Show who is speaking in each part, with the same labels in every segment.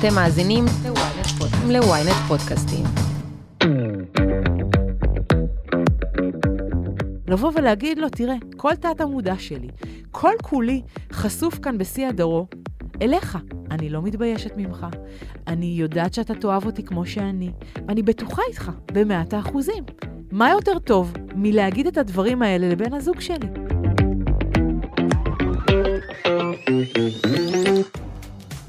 Speaker 1: אתם מאזינים ל-ynet פודקאסטים.
Speaker 2: לבוא ולהגיד לו, תראה, כל תת המודע שלי, כל כולי חשוף כאן בשיא הדרו, אליך. אני לא מתביישת ממך. אני יודעת שאתה תאהב אותי כמו שאני, ואני בטוחה איתך במאת האחוזים. מה יותר טוב מלהגיד את הדברים האלה לבן הזוג שלי?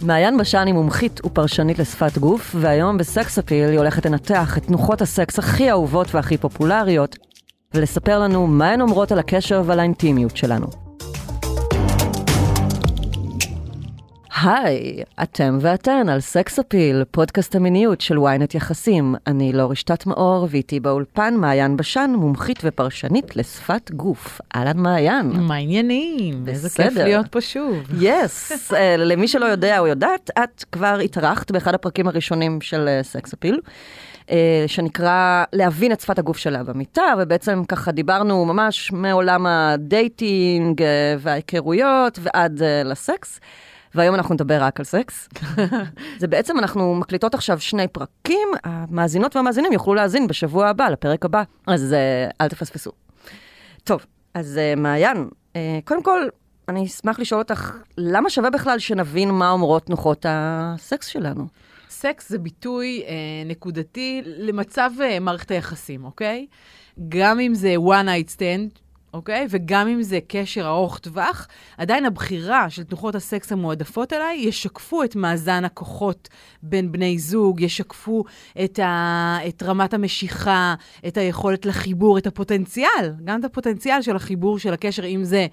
Speaker 3: מעיין בשן היא מומחית ופרשנית לשפת גוף, והיום בסקס אפיל היא הולכת לנתח את תנוחות הסקס הכי אהובות והכי פופולריות, ולספר לנו מה הן אומרות על הקשר ועל האינטימיות שלנו. היי, אתם ואתן על סקס אפיל, פודקאסט המיניות של ynet יחסים. אני לא רשתת מאור, ואיתי באולפן מעיין בשן, מומחית ופרשנית לשפת גוף. אהלן מעיין.
Speaker 2: מה העניינים? איזה כיף. להיות פה שוב.
Speaker 3: yes, yes. למי שלא יודע או יודעת, את כבר התארחת באחד הפרקים הראשונים של אה, סקס אפיל. אה, שנקרא להבין את שפת הגוף שלה במיטה, ובעצם ככה דיברנו ממש מעולם ה dating אה, וההיכרויות ועד אה, לסקס. והיום אנחנו נדבר רק על סקס. זה בעצם, אנחנו מקליטות עכשיו שני פרקים, המאזינות והמאזינים יוכלו להאזין בשבוע הבא, לפרק הבא, אז אה, אל תפספסו. טוב, אז אה, מעיין, אה, קודם כל, אני אשמח לשאול אותך, למה שווה בכלל שנבין מה אומרות תנוחות הסקס שלנו?
Speaker 2: סקס זה ביטוי אה, נקודתי למצב אה, מערכת היחסים, אוקיי? גם אם זה one night stand, אוקיי? וגם אם זה קשר ארוך טווח, עדיין הבחירה של תנוחות הסקס המועדפות עליי ישקפו את מאזן הכוחות בין בני זוג, ישקפו את, ה... את רמת המשיכה, את היכולת לחיבור, את הפוטנציאל, גם את הפוטנציאל של החיבור של הקשר, אם זה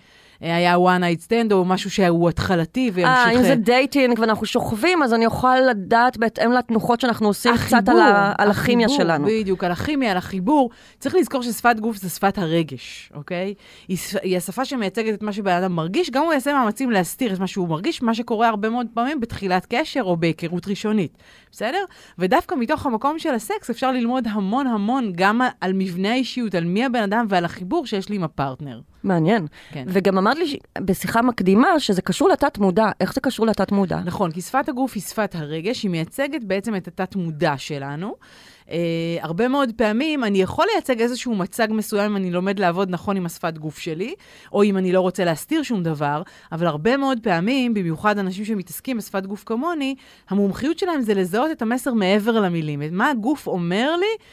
Speaker 2: היה one night stand או משהו שהוא התחלתי וימשיך...
Speaker 3: אה, אם זה dating ואנחנו שוכבים, אז אני אוכל לדעת בהתאם לתנוחות שאנחנו עושים
Speaker 2: החיבור,
Speaker 3: קצת על, ה... על הכימיה שלנו.
Speaker 2: בדיוק, על הכימיה, על החיבור. צריך לזכור ששפת גוף זה שפת הרגש, אוקיי? היא, היא השפה שמייצגת את מה שבן אדם מרגיש, גם הוא יעשה מאמצים להסתיר את מה שהוא מרגיש, מה שקורה הרבה מאוד פעמים בתחילת קשר או בהיכרות ראשונית, בסדר? ודווקא מתוך המקום של הסקס אפשר ללמוד המון המון גם על מבנה האישיות, על מי הבן אדם ועל החיבור שיש לי עם הפרטנר.
Speaker 3: מעניין.
Speaker 2: כן.
Speaker 3: וגם אמרת לי בשיחה מקדימה שזה קשור לתת מודע. איך זה קשור לתת מודע?
Speaker 2: נכון, כי שפת הגוף היא שפת הרגש, היא מייצגת בעצם את התת-מודע שלנו. Uh, הרבה מאוד פעמים אני יכול לייצג איזשהו מצג מסוים אם אני לומד לעבוד נכון עם השפת גוף שלי, או אם אני לא רוצה להסתיר שום דבר, אבל הרבה מאוד פעמים, במיוחד אנשים שמתעסקים בשפת גוף כמוני, המומחיות שלהם זה לזהות את המסר מעבר למילים. את מה הגוף אומר לי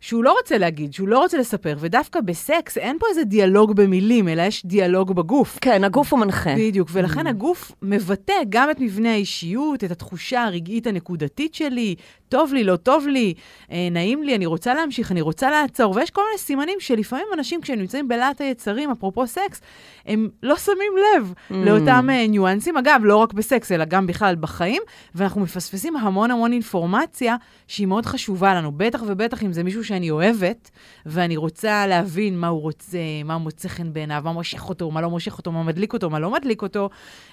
Speaker 2: שהוא לא רוצה להגיד, שהוא לא רוצה לספר, ודווקא בסקס אין פה איזה דיאלוג במילים, אלא יש דיאלוג בגוף.
Speaker 3: כן, הגוף הוא מנחה.
Speaker 2: בדיוק, ולכן הגוף מבטא גם את מבנה האישיות, את התחושה הרגעית הנקודתית שלי, טוב לי, לא טוב לי, אה, נעים לי, אני רוצה להמשיך, אני רוצה לעצור, ויש כל מיני סימנים שלפעמים אנשים כשהם נמצאים בלהט היצרים, אפרופו סקס, הם לא שמים לב
Speaker 3: Mm.
Speaker 2: לאותם אה, ניואנסים, אגב, לא רק בסקס, אלא גם בכלל בחיים, ואנחנו מפספסים המון המון אינפורמציה שהיא מאוד חשובה לנו, בטח ובטח אם זה מישהו שאני אוהבת, ואני רוצה להבין מה הוא רוצה, מה מוצא חן בעיניו, מה מושך אותו, מה לא מושך אותו, מה מדליק אותו, מה לא מדליק אותו,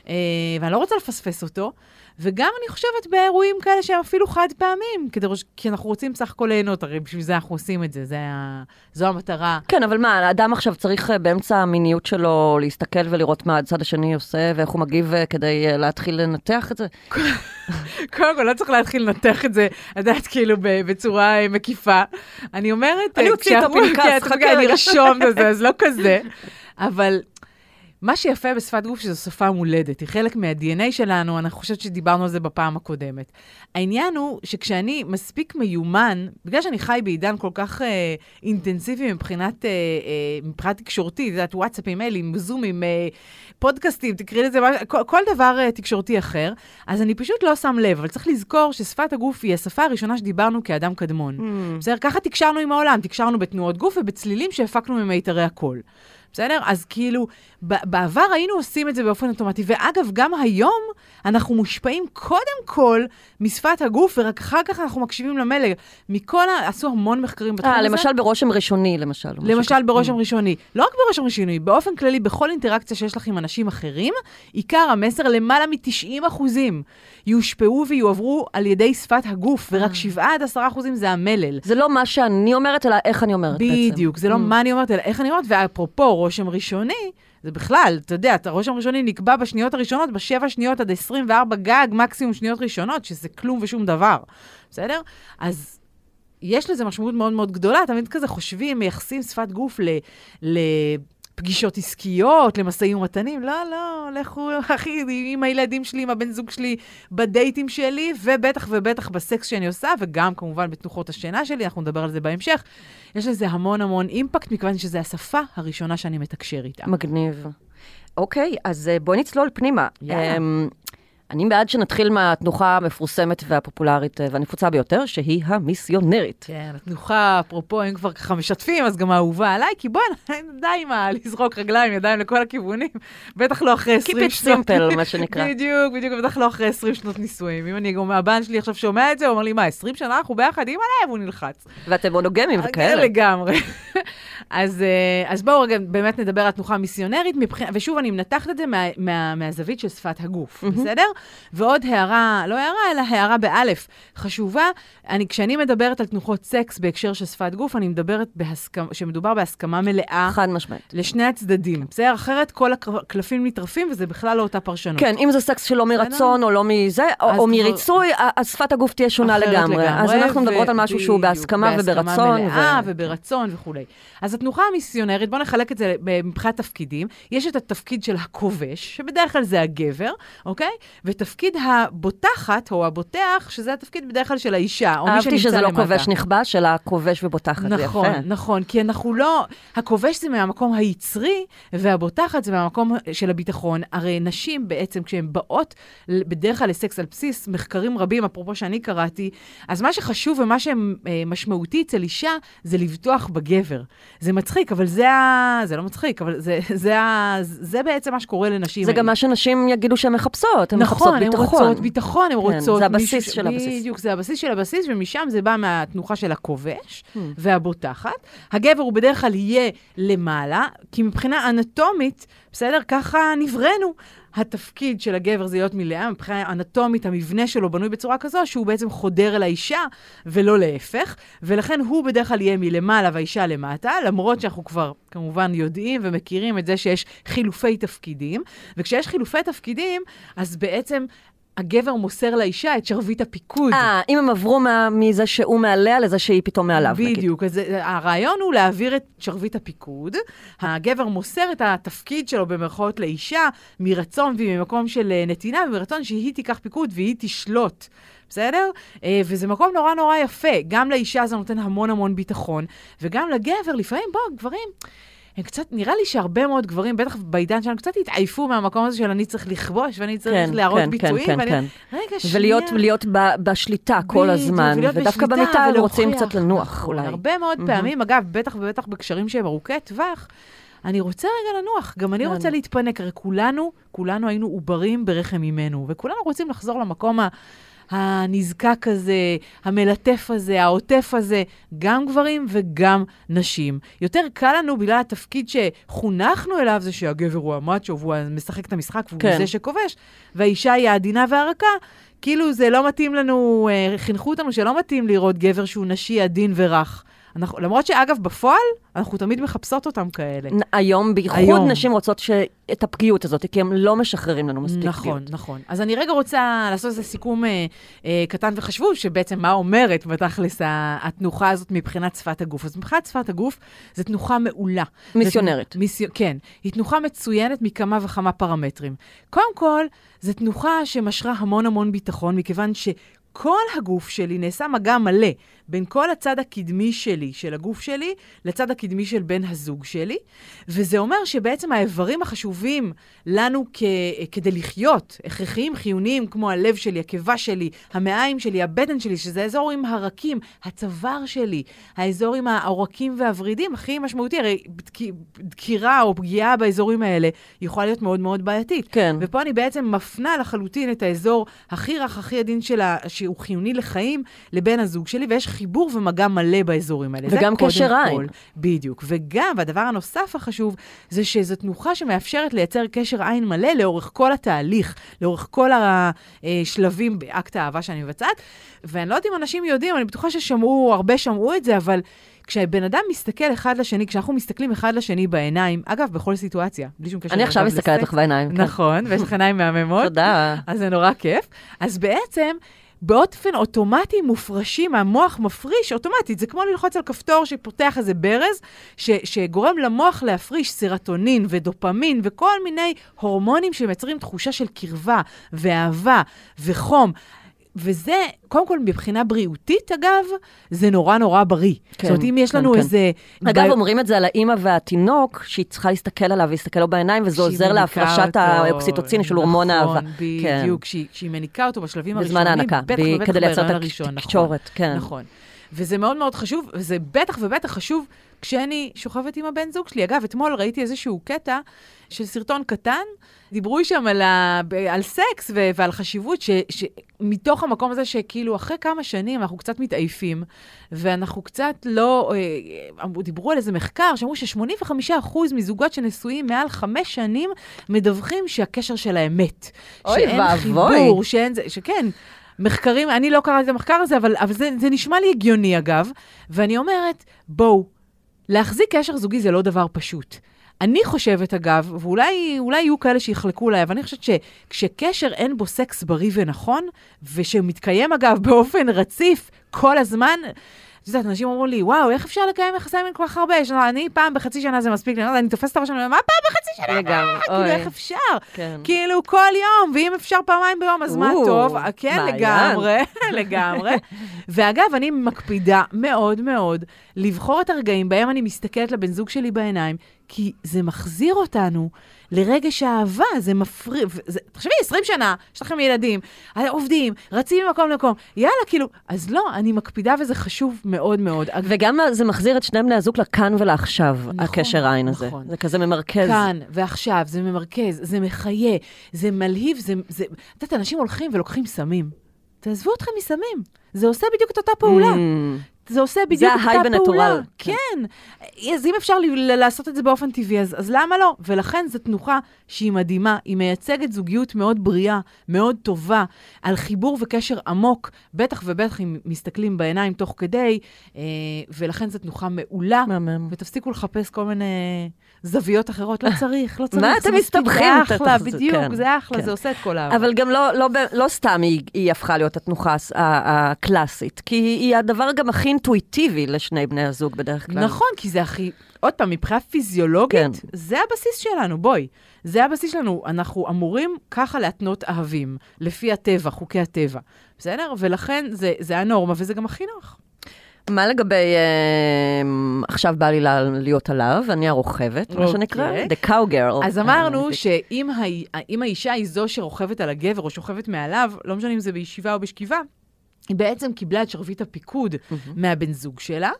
Speaker 2: אה, ואני לא רוצה לפספס אותו. וגם אני חושבת באירועים כאלה שהם אפילו חד פעמים, כדי, כי אנחנו רוצים בסך הכל ליהנות, הרי בשביל זה אנחנו עושים את זה, זה ה, זו המטרה.
Speaker 3: כן, אבל מה, האדם עכשיו צריך אה, באמצע המיניות שלו להסתכל ולראות מה הצד השני עושה ואיך הוא מגיב אה, כדי אה, להתחיל לנתח את זה?
Speaker 2: קודם כל, לא צריך להתחיל לנתח את זה, את יודעת, כאילו, בצורה מקיפה. אני אומרת...
Speaker 3: אני אוציא את הפנקס,
Speaker 2: כן,
Speaker 3: חכה
Speaker 2: אני. ארשום את זה, אז לא כזה. אבל מה שיפה בשפת גוף שזו שפה מולדת, היא חלק מה-DNA שלנו, אני חושבת שדיברנו על זה בפעם הקודמת. העניין הוא שכשאני מספיק מיומן, בגלל שאני חי בעידן כל כך אה, אינטנסיבי מבחינת, אה, אה, מבחינת תקשורתית, את יודעת, וואטסאפים, מיילים, זומים, אה, פודקאסטים, תקראי לזה, כל, כל דבר אה, תקשורתי אחר, אז אני פשוט לא שם לב, אבל צריך לזכור ששפת הגוף היא השפה הראשונה שדיברנו כאדם קדמון. בסדר? ככה תקשרנו עם העולם, תקשרנו בתנועות גוף ובצלילים שהפקנו ממיתרי הקול. בסדר? אז כאילו, בעבר היינו עושים את זה באופן אוטומטי, ואגב, גם היום אנחנו מושפעים קודם כל משפת הגוף, ורק אחר כך אנחנו מקשיבים למלג. מכל ה... עשו המון מחקרים בתחום
Speaker 3: אה,
Speaker 2: הזה.
Speaker 3: למשל ברושם ראשוני, למשל.
Speaker 2: למשל. ברושם ראשוני. לא רק ברושם ראשוני, באופן כללי, בכל אינטראקציה שיש לך עם אנשים אחרים, עיקר המסר, למעלה מ-90 אחוזים, יושפעו ויועברו על ידי שפת הגוף, ורק 7 עד 10 אחוזים זה המלל.
Speaker 3: זה לא מה שאני אומרת, אלא איך אני אומרת בעצם.
Speaker 2: בדיוק, זה לא מה אני אומרת, אלא איך אני אומרת, ואפרופו רושם ראשוני, זה בכלל, אתה יודע, הרושם הראשוני נקבע בשניות הראשונות, בשבע שניות עד 24 גג, מקסימום שניות ראשונות, שזה כלום ושום דבר, בסדר? אז יש לזה משמעות מאוד מאוד גדולה, תמיד כזה חושבים, מייחסים שפת גוף ל... ל פגישות עסקיות, למשאים ומתנים, לא, לא, לכו, אחי, עם הילדים שלי, עם הבן זוג שלי, בדייטים שלי, ובטח ובטח בסקס שאני עושה, וגם כמובן בתנוחות השינה שלי, אנחנו נדבר על זה בהמשך. יש לזה המון המון אימפקט, מכיוון שזו השפה הראשונה שאני מתקשר איתה.
Speaker 3: מגניב. אוקיי, אז אה, בואי נצלול פנימה.
Speaker 2: יאללה.
Speaker 3: אמ, אני בעד שנתחיל מהתנוחה המפורסמת והפופולרית אה, והנפוצה ביותר, שהיא המיסיונרית.
Speaker 2: כן, התנוחה, אפרופו, אם כבר ככה משתפים, אז גם האהובה עליי, כי בואי, די עם לזרוק רגליים, ידיים לכל הכיוונים, בטח לא אחרי 20
Speaker 3: Keep it
Speaker 2: שנות...
Speaker 3: simple, מה שנקרא.
Speaker 2: בדיוק, בדיוק, בטח לא אחרי 20 שנות נישואים. אם אני, גם הבן שלי עכשיו שומע את זה, הוא אומר לי, מה, 20 שנה אנחנו ביחד? אימא'לה, והוא נלחץ.
Speaker 3: ואתם מונוגמים וכאלה.
Speaker 2: לגמרי. אז, אה, אז בואו רגע באמת נדבר על תנוחה מיסיונרית, מבח... ושוב, אני מנתחת את זה מה, מה, מהזווית של שפת הגוף, mm-hmm. בסדר? ועוד הערה, לא הערה, אלא הערה באלף, חשובה, אני, כשאני מדברת על תנוחות סקס בהקשר של שפת גוף, אני מדברת בהסכמה, שמדובר בהסכמה מלאה.
Speaker 3: חד משמעית.
Speaker 2: לשני הצדדים, בסדר? אחרת כל הקלפים נטרפים וזה בכלל לא אותה פרשנות.
Speaker 3: כן, אם זה סקס שלא מרצון או לא מזה, או, או מריצוי, אז שפת הגוף תהיה שונה
Speaker 2: אחרת
Speaker 3: לגמרי. אז אנחנו מדברות על משהו שהוא בהסכמה וברצון.
Speaker 2: מלאה
Speaker 3: ו-
Speaker 2: וברצון וכולי. אז התנוחה המיסיונרית, בואו נחלק את זה מבחינת תפקידים. יש את התפקיד של הכובש, שבדרך כלל זה הגבר, אוקיי? ותפקיד הבוטחת, או הבוטח, שזה התפקיד בדרך כלל של האישה, או מי שנמצא
Speaker 3: אהבתי שזה לא
Speaker 2: למטה.
Speaker 3: כובש נכבש, אלא כובש ובוטחת, זה יפה.
Speaker 2: נכון, נכון, כי אנחנו לא... הכובש זה מהמקום היצרי, והבוטחת זה מהמקום של הביטחון. הרי נשים בעצם, כשהן באות בדרך כלל לסקס על בסיס מחקרים רבים, אפרופו שאני קראתי, אז מה שחשוב ומה שמשמעותי אצל אישה, זה לבטוח בגבר. זה מצחיק, אבל זה ה... זה לא מצחיק, אבל זה, זה, ה... זה בעצם מה שקורה לנשים.
Speaker 3: זה גם מה שנשים יגידו שהן מחפשות, מחפשות
Speaker 2: נכון, הן. רוצות ביטחון, הן
Speaker 3: כן,
Speaker 2: רוצות...
Speaker 3: זה הבסיס של הבסיס.
Speaker 2: בדיוק, זה הבסיס של הבסיס, ומשם זה בא מהתנוחה של הכובש
Speaker 3: Hmm.
Speaker 2: והבוטחת. הגבר הוא בדרך כלל יהיה למעלה, כי מבחינה אנטומית, בסדר, ככה נבראנו. התפקיד של הגבר זה להיות מלאה, מבחינה אנטומית המבנה שלו בנוי בצורה כזו שהוא בעצם חודר אל האישה ולא להפך, ולכן הוא בדרך כלל יהיה מלמעלה והאישה למטה, למרות שאנחנו כבר כמובן יודעים ומכירים את זה שיש חילופי תפקידים, וכשיש חילופי תפקידים, אז בעצם הגבר מוסר לאישה את שרביט הפיקוד.
Speaker 3: אה, אם הם עברו מה- מזה שהוא מעליה לזה שהיא פתאום מעליו, נגיד.
Speaker 2: בדיוק, אז זה- הרעיון הוא להעביר את שרביט הפיקוד. הגבר מוסר את התפקיד שלו במרכאות לאישה מרצון וממקום של אה, נתינה, ומרצון שהיא תיקח פיקוד והיא תשלוט. בסדר? אה, וזה מקום נורא נורא יפה. גם לאישה זה נותן המון המון ביטחון, וגם לגבר, לפעמים, בוא, גברים, הם קצת, נראה לי שהרבה מאוד גברים, בטח בעידן שלנו, קצת התעייפו מהמקום הזה של אני צריך לכבוש ואני צריך
Speaker 3: כן,
Speaker 2: להראות
Speaker 3: כן,
Speaker 2: ביטויים.
Speaker 3: כן,
Speaker 2: ואני,
Speaker 3: כן.
Speaker 2: רגע, שנייה.
Speaker 3: ולהיות להיות ב- בשליטה כל הזמן, ודווקא במיטה הם. רוצים קצת לנוח,
Speaker 2: נכון,
Speaker 3: אולי.
Speaker 2: הרבה מאוד
Speaker 3: מהמם.
Speaker 2: פעמים, אגב, בטח ובטח בקשרים שהם ארוכי טווח, אני רוצה רגע לנוח, גם אני
Speaker 3: כן.
Speaker 2: רוצה להתפנק, הרי כולנו, כולנו היינו עוברים ברחם אימנו, וכולנו רוצים לחזור למקום ה... הנזקק הזה, המלטף הזה, העוטף הזה, גם גברים וגם נשים. יותר קל לנו בגלל התפקיד שחונכנו אליו, זה שהגבר הוא המאצ'ו והוא משחק את המשחק והוא
Speaker 3: כן.
Speaker 2: זה שכובש, והאישה היא העדינה והרכה. כאילו זה לא מתאים לנו, אה, חינכו אותנו שלא מתאים לראות גבר שהוא נשי, עדין ורך. אנחנו, למרות שאגב, בפועל, אנחנו תמיד מחפשות אותם כאלה.
Speaker 3: היום, בייחוד
Speaker 2: היום.
Speaker 3: נשים רוצות ש... את הפגיעות הזאת, כי הם לא משחררים לנו מספיק
Speaker 2: נכון,
Speaker 3: פגיעות.
Speaker 2: נכון. אז אני רגע רוצה לעשות איזה סיכום אה, אה, קטן וחשוב, שבעצם מה אומרת בתכלס התנוחה הזאת מבחינת שפת הגוף. אז מבחינת שפת הגוף, זו תנוחה מעולה.
Speaker 3: מיסיונרית.
Speaker 2: זה, מיסי, כן, היא תנוחה מצוינת מכמה וכמה פרמטרים. קודם כל, זו תנוחה שמשרה המון המון ביטחון, מכיוון שכל הגוף שלי נעשה מגע מלא בין כל הצד הקדמי שלי, של הגוף שלי, לצד הקדמי של בן הזוג שלי, וזה אומר שבעצם האיברים החשובים לנו כ- כדי לחיות, הכרחיים, חיוניים, כמו הלב שלי, הקיבה שלי, המעיים שלי, הבטן שלי, שזה האזורים הרכים, הצוואר שלי, האזור עם העורקים והוורידים, הכי משמעותי, הרי דק- דקירה או פגיעה באזורים האלה יכולה להיות מאוד מאוד בעייתית.
Speaker 3: כן.
Speaker 2: ופה אני בעצם מפנה לחלוטין את האזור הכי רך, הכי עדין של ה... ש... שהוא חיוני לחיים לבן הזוג שלי, ויש חיבור ומגע מלא באזורים האלה.
Speaker 3: וגם קשר. עין.
Speaker 2: בדיוק. וגם, והדבר הנוסף החשוב, זה שזו תנוחה שמאפשרת לייצר קשר עין מלא לאורך כל התהליך, לאורך כל השלבים באקט האהבה שאני מבצעת. ואני לא יודעת אם אנשים יודעים, אני בטוחה ששמעו, הרבה שמעו את זה, אבל כשבן אדם מסתכל אחד לשני, כשאנחנו מסתכלים אחד לשני בעיניים, אגב, בכל סיטואציה, בלי שום קשר
Speaker 3: אני עכשיו מסתכלת. לך בעיניים. כן.
Speaker 2: נכון, ויש לך עיניים מהממות.
Speaker 3: תודה.
Speaker 2: אז זה נורא כיף. אז בעצם, באופן אוטומטי מופרשים, המוח מפריש אוטומטית. זה כמו ללחוץ על כפתור שפותח איזה ברז, ש, שגורם למוח להפריש סרטונין ודופמין וכל מיני הורמונים שמייצרים תחושה של קרבה ואהבה וחום. וזה, קודם כל, מבחינה בריאותית, אגב, זה נורא נורא בריא.
Speaker 3: כן,
Speaker 2: זאת אומרת, אם יש
Speaker 3: כן,
Speaker 2: לנו
Speaker 3: כן.
Speaker 2: איזה...
Speaker 3: אגב,
Speaker 2: ב-
Speaker 3: אומרים את זה על האימא והתינוק, שהיא צריכה להסתכל עליו ולהסתכל לו בעיניים, וזה
Speaker 2: שהיא
Speaker 3: עוזר להפרשת. האוקסיטוצין של הורמון האהבה.
Speaker 2: נכון,
Speaker 3: כן.
Speaker 2: בדיוק, כשהיא- כשהיא מניקה אותו בשלבים הראשונים.
Speaker 3: בזמן ההנקה,
Speaker 2: בטח
Speaker 3: ב-
Speaker 2: ובטח
Speaker 3: כדי לייצר
Speaker 2: בהיריון
Speaker 3: את
Speaker 2: הראשון.
Speaker 3: התקשורת, כן.
Speaker 2: נכון. וזה מאוד מאוד חשוב, וזה בטח ובטח חשוב כשאני שוכבת עם הבן זוג שלי. אגב, אתמול ראיתי איזשהו קטע של סרטון קטן, דיברו שם על, ה... על סקס ו... ועל חשיבות, ש... שמתוך המקום הזה שכאילו אחרי כמה שנים אנחנו קצת מתעייפים, ואנחנו קצת לא... אה, דיברו על איזה מחקר, שאמרו ש-85% מזוגות שנשואים מעל חמש שנים, מדווחים שהקשר שלהם מת.
Speaker 3: אוי
Speaker 2: שאין
Speaker 3: ואבוי.
Speaker 2: חיבור, שאין זה, שכן. מחקרים, אני לא קראתי את המחקר הזה, אבל, אבל זה, זה נשמע לי הגיוני, אגב. ואני אומרת, בואו, להחזיק קשר זוגי זה לא דבר פשוט. אני חושבת, אגב, ואולי אולי יהיו כאלה שיחלקו עליי, אבל אני חושבת שכשקשר אין בו סקס בריא ונכון, ושמתקיים, אגב, באופן רציף כל הזמן, את יודעת, אנשים אמרו לי, וואו, איך אפשר לקיים יחסי מין כל כך הרבה? יש- אני פעם בחצי שנה זה מספיק לי, אני תופסת את הראש, אני אומרת, מה פעם בחצי שנה?
Speaker 3: לגמרי,
Speaker 2: כאילו,
Speaker 3: אוי.
Speaker 2: איך אפשר?
Speaker 3: כן.
Speaker 2: כאילו, כל יום, ואם אפשר פעמיים ביום, אז מה טוב? כן,
Speaker 3: מעיין.
Speaker 2: לגמרי, לגמרי. ואגב, אני מקפידה מאוד מאוד לבחור את הרגעים בהם אני מסתכלת לבן זוג שלי בעיניים, כי זה מחזיר אותנו לרגש האהבה, זה מפריע. תחשבי, 20 שנה, יש לכם ילדים, עובדים, רצים ממקום למקום, יאללה, כאילו, אז לא, אני מקפידה וזה חשוב מאוד מאוד.
Speaker 3: וגם זה מחזיר את שני בני הזוג לכאן ולעכשיו,
Speaker 2: נכון,
Speaker 3: הקשר העין הזה.
Speaker 2: נכון.
Speaker 3: זה כזה ממרכז.
Speaker 2: כאן ועכשיו, זה ממרכז, זה מחיה, זה מלהיב, זה... זה... את יודעת, אנשים הולכים ולוקחים סמים. תעזבו אתכם מסמים, זה עושה בדיוק את אותה פעולה.
Speaker 3: Mm.
Speaker 2: זה עושה בדיוק את
Speaker 3: ההיי
Speaker 2: אותה
Speaker 3: בנטורל.
Speaker 2: פעולה. כן. אז אם אפשר לעשות את זה באופן טבעי, אז, אז למה לא? ולכן זו תנוחה שהיא מדהימה, היא מייצגת זוגיות מאוד בריאה, מאוד טובה, על חיבור וקשר עמוק, בטח ובטח אם מסתכלים בעיניים תוך כדי, אה, ולכן זו תנוחה מעולה.
Speaker 3: מהמם.
Speaker 2: ותפסיקו לחפש כל מיני זוויות אחרות, לא צריך, לא צריך.
Speaker 3: מה אתם מסתבכים?
Speaker 2: זה אחלה, בדיוק,
Speaker 3: כן,
Speaker 2: זה אחלה,
Speaker 3: כן.
Speaker 2: זה עושה את כל העבודה.
Speaker 3: אבל גם לא, לא, לא סתם היא, הפכה להיות התנוחה הקלאסית, כי היא הדבר גם הכי אינטואיטיבי לשני בני הזוג בדרך כלל.
Speaker 2: נכון, כי זה הכי... עוד פעם, מבחינה פיזיולוגית,
Speaker 3: כן.
Speaker 2: זה הבסיס שלנו, בואי. זה הבסיס שלנו. אנחנו אמורים ככה להתנות אהבים, לפי הטבע, חוקי הטבע. בסדר? ולכן זה, זה הנורמה, וזה גם הכי נוח.
Speaker 3: מה לגבי, אה, עכשיו בא לי לה- להיות עליו, אני הרוכבת, מה
Speaker 2: אוקיי.
Speaker 3: שנקרא, The Cowgirl.
Speaker 2: אז אמרנו שאם האישה היא זו שרוכבת על הגבר או שוכבת מעליו, לא משנה אם זה בישיבה או בשכיבה, היא בעצם קיבלה את שרביט הפיקוד מהבן זוג שלה,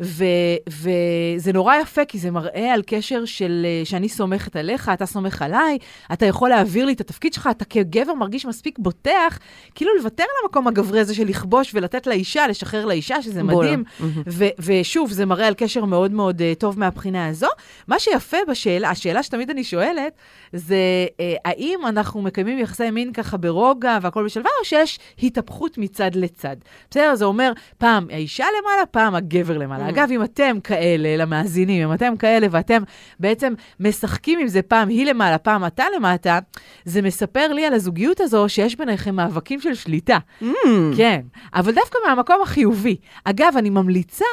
Speaker 2: ו, וזה נורא יפה, כי זה מראה על קשר של אה, שאני סומכת עליך, אתה סומך עליי, אתה יכול להעביר לי את התפקיד שלך, אתה כגבר מרגיש מספיק בוטח, כאילו לוותר על המקום הגברי הזה של לכבוש ולתת לאישה, לשחרר לאישה, שזה. מדהים. ו- ושוב, זה מראה על קשר מאוד מאוד uh, טוב מהבחינה הזו. מה שיפה בשאלה, השאלה שתמיד אני שואלת, זה uh, האם אנחנו מקיימים יחסי מין ככה ברוגע והכל בשלווה, או שיש התהפכות מצד לצד. בסדר? זה אומר, פעם האישה למעלה, פעם הגבר למעלה. אגב, אם אתם כאלה, למאזינים, אם אתם כאלה ואתם בעצם משחקים עם זה, פעם היא למעלה, פעם אתה למטה, זה מספר לי על הזוגיות הזו שיש ביניכם מאבקים של שליטה. כן, אבל דווקא מהמקום החיובי. אגב, אני ממליצה,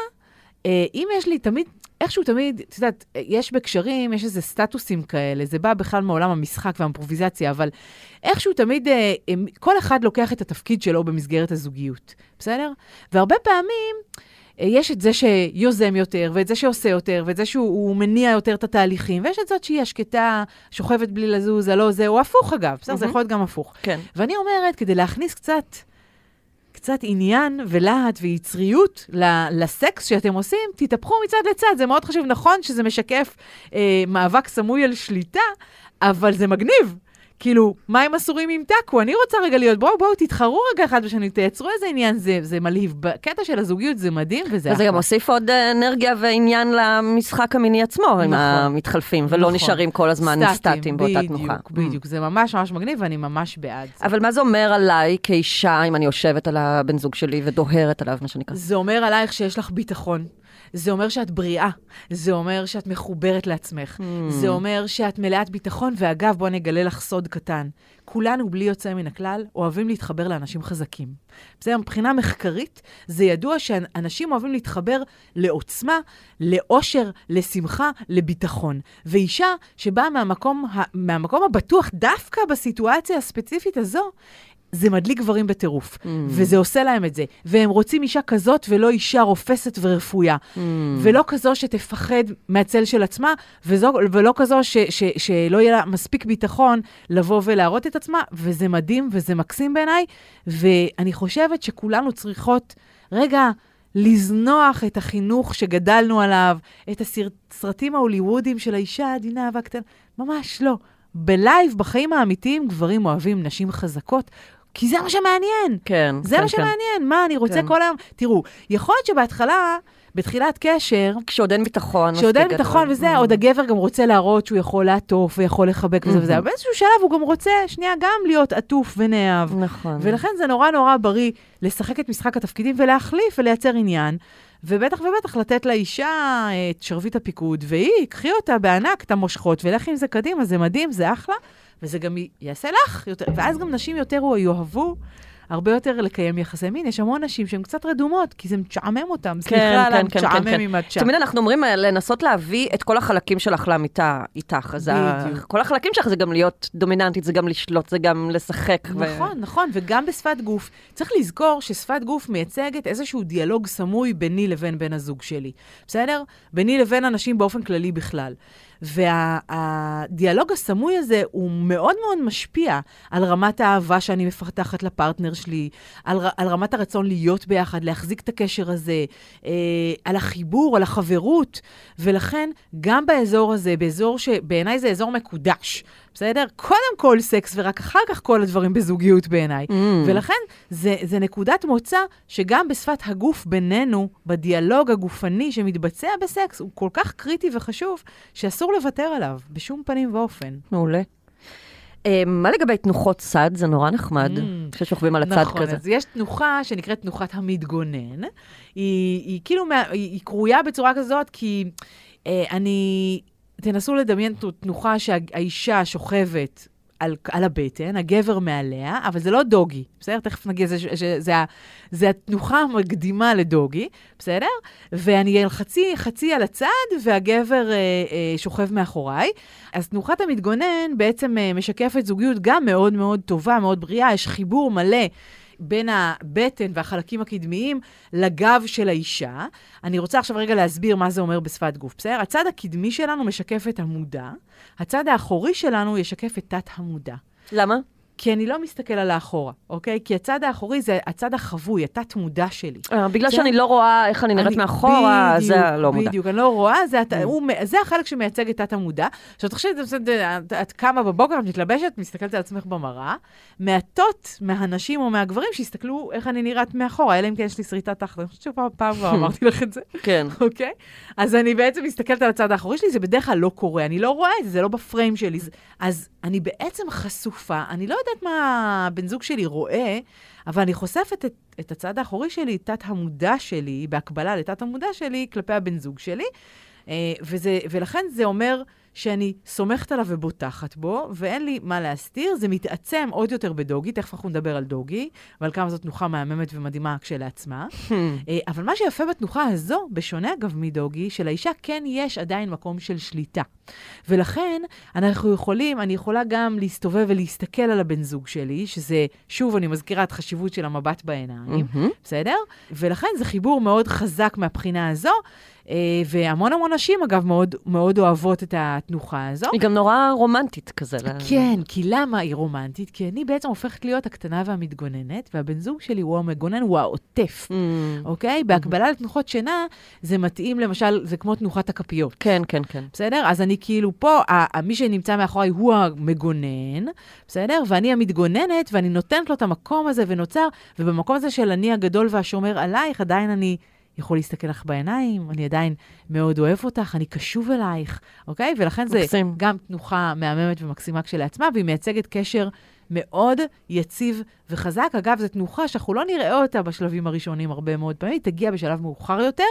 Speaker 2: אה, אם יש לי תמיד, איכשהו תמיד, את יודעת, יש בקשרים, יש איזה סטטוסים כאלה, זה בא בכלל מעולם המשחק והאימפרוביזציה, אבל איכשהו תמיד, אה, כל אחד לוקח את התפקיד שלו במסגרת הזוגיות, בסדר? והרבה פעמים... אה, יש את זה שיוזם יותר, ואת זה שעושה יותר, ואת זה שהוא הוא מניע יותר את התהליכים, ויש את זאת שהיא השקטה, שוכבת בלי לזוז, הלא זה, או הפוך אגב, בסדר? זה
Speaker 3: מהמם.
Speaker 2: יכול להיות גם הפוך.
Speaker 3: כן.
Speaker 2: ואני אומרת, כדי להכניס קצת, קצת עניין ולהט ויצריות לסקס שאתם עושים, תתהפכו מצד לצד, זה מאוד חשוב. נכון שזה משקף אה, מאבק סמוי על שליטה, אבל זה מגניב. כאילו, מים אסורים ימתקו, אני רוצה רגע להיות, בואו, בואו, תתחרו רגע אחד בשני, תייצרו איזה עניין, זה, זה מלהיב. בקטע של הזוגיות זה מדהים וזה
Speaker 3: וזה גם מוסיף עוד אנרגיה ועניין למשחק המיני עצמו, עם
Speaker 2: נכון.
Speaker 3: המתחלפים, ולא
Speaker 2: נכון.
Speaker 3: נשארים כל הזמן סטטיים באותה
Speaker 2: בדיוק,
Speaker 3: תנוחה.
Speaker 2: בדיוק, זה ממש ממש מגניב, ואני ממש בעד זה.
Speaker 3: אבל מה זה אומר עליי כאישה, אם אני יושבת על הבן זוג שלי ודוהרת עליו, מה שנקרא?
Speaker 2: זה אומר עלייך שיש לך ביטחון. זה אומר שאת בריאה, זה אומר שאת מחוברת לעצמך,
Speaker 3: Hmm.
Speaker 2: זה אומר שאת מלאת ביטחון, ואגב, בוא נגלה לך סוד קטן. כולנו, בלי יוצא מן הכלל, אוהבים להתחבר לאנשים חזקים. בסדר, מבחינה מחקרית, זה ידוע שאנשים אוהבים להתחבר לעוצמה, לאושר, לשמחה, לביטחון. ואישה שבאה מהמקום, מהמקום הבטוח, דווקא בסיטואציה הספציפית הזו, זה מדליק גברים בטירוף, mm. וזה עושה להם את זה. והם רוצים אישה כזאת ולא אישה רופסת ורפויה. Mm. ולא כזו שתפחד מהצל של עצמה, וזו, ולא כזו ש, ש, שלא יהיה לה מספיק ביטחון לבוא ולהראות את עצמה, וזה מדהים וזה מקסים בעיניי, ואני חושבת שכולנו צריכות, רגע, לזנוח את החינוך שגדלנו עליו, את הסרטים ההוליוודיים של האישה העדינה והקטנה, ממש לא. בלייב, בחיים האמיתיים, גברים אוהבים נשים חזקות, כי זה מה שמעניין.
Speaker 3: כן,
Speaker 2: זה
Speaker 3: כן,
Speaker 2: מה
Speaker 3: כן.
Speaker 2: שמעניין. מה, אני רוצה
Speaker 3: כן.
Speaker 2: כל היום... תראו, יכול להיות שבהתחלה, בתחילת קשר,
Speaker 3: כשעוד אין ביטחון.
Speaker 2: כשעוד אין ביטחון. וזה, עוד הגבר גם רוצה להראות שהוא יכול לעטוף ויכול לחבק וזה וזה, אבל באיזשהו שלב הוא גם רוצה, שנייה, גם להיות עטוף ונאהב.
Speaker 3: נכון.
Speaker 2: ולכן זה נורא נורא בריא לשחק את משחק התפקידים ולהחליף ולייצר עניין. ובטח ובטח לתת לאישה אה, את שרביט הפיקוד, והיא, קחי אותה בענק, את המושכות, ולך עם זה קדימה, זה מדהים, זה אחלה, וזה גם יעשה לך יותר, ואז גם נשים יותר יאהבו. הרבה יותר לקיים יחסי מין. יש המון נשים שהן קצת רדומות, כי זה משעמם אותן.
Speaker 3: כן,
Speaker 2: סליחה
Speaker 3: כן, כן, כן,
Speaker 2: המשעמם
Speaker 3: כן.
Speaker 2: עם הצ'ה.
Speaker 3: תמיד אנחנו אומרים אה, לנסות להביא את כל החלקים שלך למיטה איתך. אז
Speaker 2: בדיוק.
Speaker 3: כל החלקים שלך זה גם להיות דומיננטית, זה גם לשלוט, זה גם לשחק. ו-
Speaker 2: נכון, נכון, וגם בשפת גוף. צריך לזכור ששפת גוף מייצגת איזשהו דיאלוג סמוי ביני לבין בן הזוג שלי, בסדר? ביני לבין אנשים באופן כללי בכלל. והדיאלוג הסמוי הזה הוא מאוד מאוד משפיע על רמת האהבה שאני מפתחת לפרטנר שלי, על, על רמת הרצון להיות ביחד, להחזיק את הקשר הזה, אה, על החיבור, על החברות, ולכן גם באזור הזה, באזור שבעיניי זה אזור מקודש, בסדר? קודם כל סקס ורק אחר כך כל הדברים בזוגיות בעיניי.
Speaker 3: Mm.
Speaker 2: ולכן זה, זה נקודת מוצא שגם בשפת הגוף בינינו, בדיאלוג הגופני שמתבצע בסקס, הוא כל כך קריטי וחשוב, שאסור לוותר עליו בשום פנים ואופן.
Speaker 3: מעולה. אה, מה לגבי תנוחות צד? זה נורא נחמד,
Speaker 2: Mm.
Speaker 3: כששוכבים על הצד
Speaker 2: נכון,
Speaker 3: כזה.
Speaker 2: אז יש תנוחה שנקראת תנוחת המתגונן. היא, היא כאילו, היא, היא קרויה בצורה כזאת, כי אה, אני... תנסו לדמיין תנוחה שהאישה שוכבת על, על הבטן, הגבר מעליה, אבל זה לא דוגי, בסדר? תכף נגיע לזה, ש- שזה ה- זה התנוחה המקדימה לדוגי, בסדר? ואני חצי, חצי על הצד, והגבר אה, אה, שוכב מאחוריי. אז תנוחת המתגונן בעצם אה, משקפת זוגיות גם מאוד מאוד טובה, מאוד בריאה, יש חיבור מלא. בין הבטן והחלקים הקדמיים לגב של האישה. אני רוצה עכשיו רגע להסביר מה זה אומר בשפת גוף, בסדר? הצד הקדמי שלנו משקף את המודע, הצד האחורי שלנו ישקף את תת-המודע.
Speaker 3: למה?
Speaker 2: כי אני לא מסתכל על האחורה, אוקיי? כי הצד האחורי זה הצד החבוי, התת-מודע שלי.
Speaker 3: אה, בגלל
Speaker 2: זה-
Speaker 3: שאני לא רואה איך אני נראית
Speaker 2: אני-
Speaker 3: מאחורה, זה לא מודע.
Speaker 2: בדיוק, אני לא רואה, זה,
Speaker 3: Mm.
Speaker 2: הת- הוא, זה החלק שמייצג את תת-המודע. עכשיו, תחשבי, את- את- קמה בבוקר, את מתלבשת, מסתכלת על עצמך במראה, מעטות מהנשים או מהגברים שיסתכלו איך אני נראית מאחורה, אלא אם כן יש לי שריטה תחת. אני חושבת שפעם פעם כבר אמרתי לך את זה,
Speaker 3: כן.
Speaker 2: אוקיי? אז אני בעצם מסתכלת על הצד האחורי שלי, זה בדרך כלל לא קורה, אני לא רואה את זה, זה לא בפריים שלי. אז אני בעצם חשופה, אני לא יודעת מה הבן זוג שלי רואה, אבל אני חושפת את, את הצד האחורי שלי, תת המודע שלי, בהקבלה לתת המודע שלי, כלפי הבן זוג שלי. אה, וזה, ולכן זה אומר שאני סומכת עליו ובוטחת בו, ואין לי מה להסתיר. זה מתעצם עוד יותר בדוגי, תכף אנחנו נדבר על דוגי, ועל כמה זאת תנוחה מהממת ומדהימה כשלעצמה. אה, אבל מה שיפה בתנוחה הזו, בשונה אגב מדוגי, שלאישה כן יש עדיין מקום של שליטה. ולכן אנחנו יכולים, אני יכולה גם להסתובב ולהסתכל על הבן זוג שלי, שזה, שוב, אני מזכירה את חשיבות של המבט בעיניים,
Speaker 3: מהמם.
Speaker 2: בסדר? ולכן זה חיבור מאוד חזק מהבחינה הזו, אה, והמון המון נשים, אגב, מאוד, מאוד אוהבות את התנוחה הזו.
Speaker 3: היא גם נורא רומנטית כזה.
Speaker 2: כן, כי למה היא רומנטית? כי אני בעצם הופכת להיות הקטנה והמתגוננת, והבן זוג שלי הוא המגונן, הוא העוטף.
Speaker 3: Mm.
Speaker 2: אוקיי? בהקבלה לתנוחות שינה, זה מתאים, למשל, זה כמו תנוחת הכפיות.
Speaker 3: כן, כן, כן.
Speaker 2: בסדר? אז אני כאילו פה, מי שנמצא מאחוריי הוא המגונן, בסדר? ואני המתגוננת, ואני נותנת לו את המקום הזה ונוצר, ובמקום הזה של אני הגדול והשומר עלייך, עדיין אני יכול להסתכל לך בעיניים, אני עדיין מאוד אוהב אותך, אני קשוב אלייך, אוקיי? ולכן זה
Speaker 3: מקסים.
Speaker 2: גם תנוחה מהממת ומקסימה כשלעצמה, והיא מייצגת קשר מאוד יציב וחזק. אגב, זו תנוחה שאנחנו לא נראה אותה בשלבים הראשונים הרבה מאוד פעמים, היא תגיע בשלב מאוחר יותר,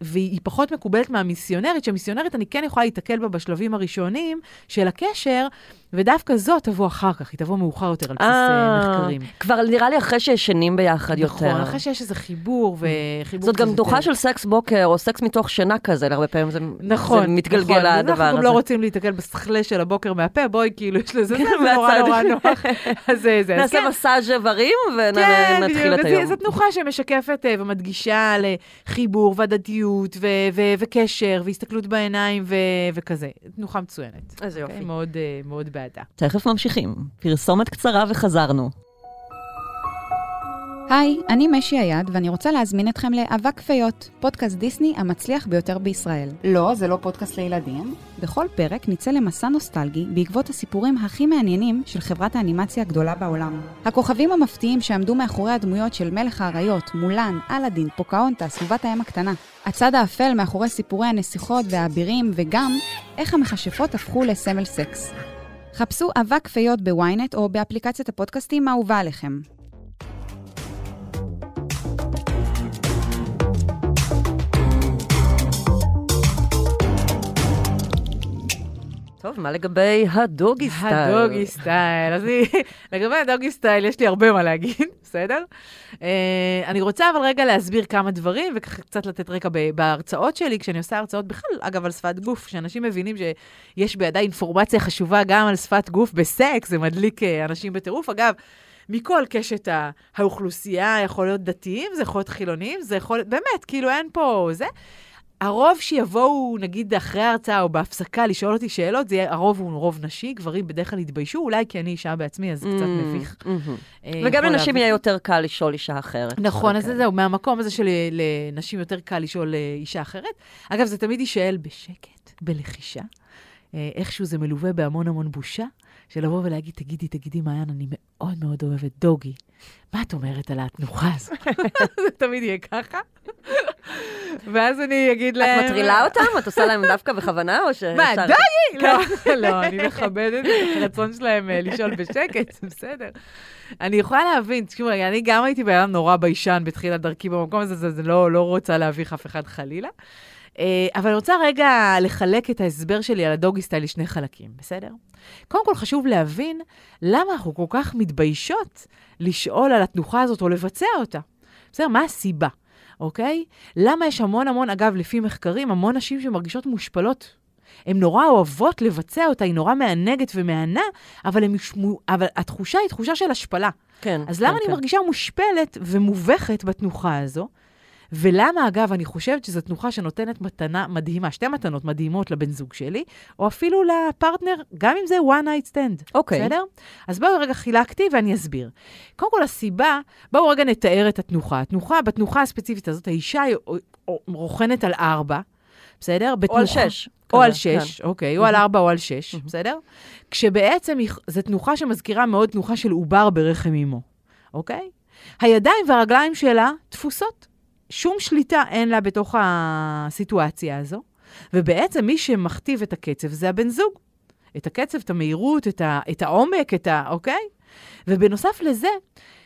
Speaker 2: והיא פחות מקובלת מהמיסיונרית, שמיסיונרית אני כן יכולה להיתקל בה בשלבים הראשונים של הקשר, ודווקא זאת תבוא אחר כך, היא תבוא מאוחר יותר על בסיס אה, מחקרים.
Speaker 3: כבר נראה לי אחרי שישנים ביחד
Speaker 2: נכון,
Speaker 3: יותר.
Speaker 2: אחרי שיש איזה חיבור וחיבור...
Speaker 3: זאת גם
Speaker 2: יותר-
Speaker 3: של סקס בוקר, או סקס מתוך שינה כזה, הרבה פעמים זה,
Speaker 2: נכון,
Speaker 3: זה מתגלגל
Speaker 2: נכון.
Speaker 3: הדבר
Speaker 2: אנחנו גם
Speaker 3: הזה.
Speaker 2: לא רוצים להתקל בסכלה של הבוקר מהפה, בואי, כאילו, יש לזה, זה זה נורא. נורא נוח.
Speaker 3: נעשה
Speaker 2: כן.
Speaker 3: מסאז' איברים
Speaker 2: כן,
Speaker 3: ונתחיל
Speaker 2: בדיוק.
Speaker 3: את היום.
Speaker 2: זו תנוחה שמשקפת אה, ומדגישה לחיבור והדדיות וקשר והסתכלות בעיניים וכזה. תנוחה מצוינת.
Speaker 3: איזה
Speaker 2: אוקיי?
Speaker 3: יופי.
Speaker 2: מאוד, מאוד בעדה.
Speaker 3: תכף ממשיכים. פרסומת קצרה וחזרנו.
Speaker 4: היי, אני משי היד, ואני רוצה להזמין אתכם לאבק פיות, פודקאסט דיסני המצליח ביותר בישראל.
Speaker 5: לא, זה לא פודקאסט לילדים.
Speaker 4: בכל פרק נצא למסע נוסטלגי בעקבות הסיפורים הכי מעניינים של חברת האנימציה הגדולה בעולם. הכוכבים המפתיעים שעמדו מאחורי הדמויות של מלך האריות, מולן, אלאדין, פוקהונטה, סביבת הים הקטנה. הצד האפל מאחורי סיפורי הנסיכות והאבירים, וגם איך המכשפות הפכו לסמל סקס. חפשו אבק פיות בוויינט או באפליקציית הפודקאסטים האהובה עליכם.
Speaker 3: טוב, מה לגבי ה doggy
Speaker 2: style? ה doggy style. אז לגבי ה doggy style, יש לי הרבה מה להגיד, בסדר? Uh, אני רוצה אבל רגע להסביר כמה דברים, וככה קצת לתת רקע בהרצאות שלי, כשאני עושה הרצאות בכלל, אגב, על שפת גוף, שאנשים מבינים שיש בידי אינפורמציה חשובה גם על שפת גוף בסקס, זה מדליק אה, אנשים בטירוף. אגב, מכל קשת האוכלוסייה, יכול להיות דתיים, זה יכול להיות חילונים, זה יכול להיות, באמת, כאילו אין פה זה. הרוב שיבואו, נגיד, אחרי ההרצאה או בהפסקה לשאול אותי שאלות, זה יהיה, הרוב הוא רוב נשי, גברים בדרך כלל יתביישו, אולי כי אני אישה בעצמי, אז זה קצת מביך.
Speaker 3: מהמם.
Speaker 2: אה,
Speaker 3: Mm, וגם לנשים. יהיה יותר קל לשאול אישה אחרת.
Speaker 2: נכון, אז
Speaker 3: אוקיי.
Speaker 2: זהו, מהמקום הזה שלנשים יותר קל לשאול אה, אישה אחרת. אגב, זה תמיד יישאל בשקט, בלחישה. אה, איכשהו זה מלווה בהמון המון בושה, של לבוא ולהגיד, תגידי, תגידי, מעיין, אני מאוד מאוד אוהבת דוגי. מה את אומרת על התנוחה הזאת? זה תמיד יהיה ככה. ואז אני אגיד להם...
Speaker 3: את מטרילה אותם? את עושה להם דווקא בכוונה, או ש...
Speaker 2: מה, דוגי? לא, לא, אני מכבדת את הרצון שלהם אה, לשאול בשקט, זה בסדר. אני יכולה להבין, תשמעו, אני גם הייתי בן אדם נורא ביישן בתחילת דרכי במקום הזה, זה, זה לא, לא רוצה להביך אף אחד חלילה. אה, אבל אני רוצה רגע לחלק את ההסבר שלי על הדוגי סטייל לשני חלקים, בסדר? קודם כל חשוב להבין למה אנחנו כל כך מתביישות לשאול על התנוחה הזאת או לבצע אותה. בסדר? מה הסיבה, אוקיי? למה יש המון המון, אגב, לפי מחקרים, המון נשים שמרגישות מושפלות הן נורא אוהבות לבצע אותה, היא נורא מענגת ומהנה, אבל, הם ישמו, אבל התחושה היא תחושה של השפלה.
Speaker 3: כן.
Speaker 2: אז
Speaker 3: כן,
Speaker 2: למה אני
Speaker 3: כן.
Speaker 2: מרגישה מושפלת ומובכת בתנוחה הזו? ולמה, אגב, אני חושבת שזו תנוחה שנותנת מתנה מדהימה, שתי מתנות מדהימות לבן זוג שלי, או אפילו לפרטנר, גם אם זה one night stand.
Speaker 3: אוקיי.
Speaker 2: בסדר? אז בואו רגע חילקתי ואני אסביר. קודם כל, הסיבה, בואו רגע נתאר את התנוחה. התנוחה, בתנוחה הספציפית הזאת, האישה רוכנת על ארבע, בסדר?
Speaker 3: או על
Speaker 2: בתנוחה-
Speaker 3: שש.
Speaker 2: או על שש, אוקיי, או על ארבע או על שש, בסדר? כשבעצם זו תנוחה שמזכירה מאוד תנוחה של עובר ברחם אימו, אוקיי? הידיים והרגליים שלה תפוסות. שום שליטה אין לה בתוך הסיטואציה הזו, ובעצם מי שמכתיב את הקצב זה הבן זוג. את הקצב, את המהירות, את, ה, את העומק, את ה... אוקיי? ובנוסף לזה,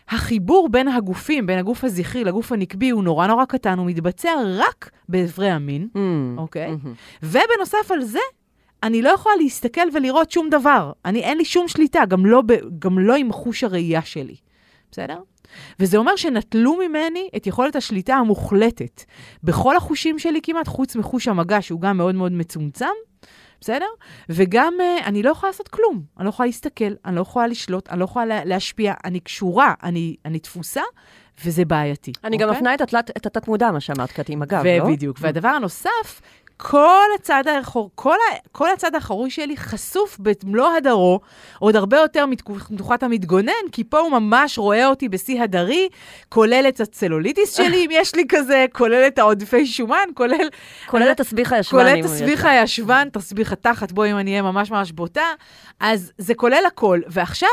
Speaker 2: החיבור בין הגופים, בין הגוף הזכרי לגוף הנקבי, הוא נורא נורא קטן, הוא מתבצע רק באיברי המין.
Speaker 3: Mm,
Speaker 2: אוקיי?
Speaker 3: מהמם.
Speaker 2: ובנוסף על זה, אני לא יכולה להסתכל ולראות שום דבר. אני, אין לי שום שליטה, גם לא, ב, גם לא עם חוש הראייה שלי. בסדר? וזה אומר שנטלו ממני את יכולת השליטה המוחלטת בכל החושים שלי כמעט, חוץ מחוש המגע, שהוא גם מאוד מאוד מצומצם, בסדר? וגם uh, אני לא יכולה לעשות כלום. אני לא יכולה להסתכל, אני לא יכולה לשלוט, אני לא יכולה לה, להשפיע, אני קשורה, אני, אני תפוסה, וזה בעייתי.
Speaker 3: אני גם
Speaker 2: אוקיי?
Speaker 3: מפנה את התת-מודע, מה שאמרת, קטי, עם הגב, לא?
Speaker 2: ובדיוק. והדבר הנוסף, כל הצד האחור, כל, ה, כל הצד האחורי שלי חשוף במלוא הדרו, עוד הרבה יותר מתנוחת המתגונן, כי פה הוא ממש רואה אותי בשיא הדרי, כולל את הצלוליטיס שלי, אם יש לי כזה, כולל את העודפי שומן, כולל...
Speaker 3: כולל את תסביך הישבן.
Speaker 2: כולל את תסביך הישבן, תסביך התחת, בואי אם אני אהיה ממש ממש בוטה. אז זה כולל הכל. ועכשיו,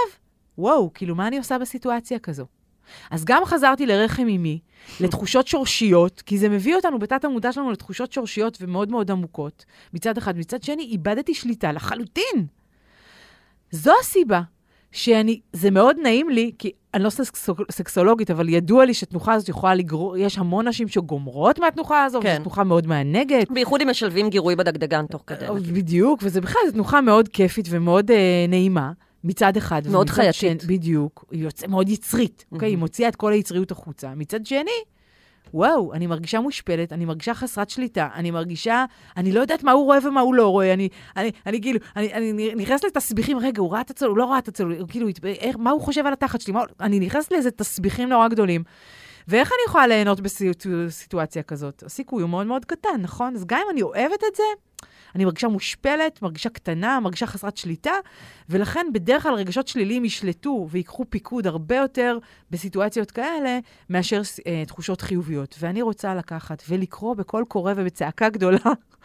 Speaker 2: וואו, כאילו, מה אני עושה בסיטואציה כזו? אז גם חזרתי לרחם אימי, לתחושות שורשיות, כי זה מביא אותנו בתת המודע שלנו לתחושות שורשיות ומאוד מאוד עמוקות, מצד אחד. מצד שני, איבדתי שליטה לחלוטין. זו הסיבה שאני, זה מאוד נעים לי, כי אני לא סקסו, סקסולוגית, אבל ידוע לי שתנוחה הזאת יכולה לגרור, יש המון נשים שגומרות מהתנוחה הזו, כן. וזו תנוחה מאוד מענגת.
Speaker 3: בייחוד אם משלבים גירוי בדגדגן תוך כדי.
Speaker 2: בדיוק, וזה בכלל, זו תנוחה מאוד כיפית ומאוד אה, נעימה. מצד אחד.
Speaker 3: מאוד חייתית. שני,
Speaker 2: בדיוק. היא יוצא מאוד יצרית, אוקיי? Mm-hmm. היא מוציאה את כל היצריות החוצה. מצד שני, וואו, אני מרגישה מושפלת, אני מרגישה חסרת שליטה, אני מרגישה, אני לא יודעת מה הוא רואה ומה הוא לא רואה, אני, אני, אני כאילו, אני, אני נכנסת לתסביכים, רגע, הוא ראה את הצלול, הוא לא ראה את הצלול, כאילו, איך, מה הוא חושב על התחת שלי? מה, אני נכנסת לאיזה תסביכים נורא גדולים. ואיך אני יכולה ליהנות בסיטואציה כזאת? הסיכוי הוא מאוד מאוד קטן, נכון? אז גם אם אני אוהבת את זה, אני מרגישה מושפלת, מרגישה קטנה, מרגישה חסרת שליטה, ולכן בדרך כלל רגשות שליליים ישלטו ויקחו פיקוד הרבה יותר בסיטואציות כאלה, מאשר אה, תחושות חיוביות. ואני רוצה לקחת ולקרוא בקול קורא ובצעקה גדולה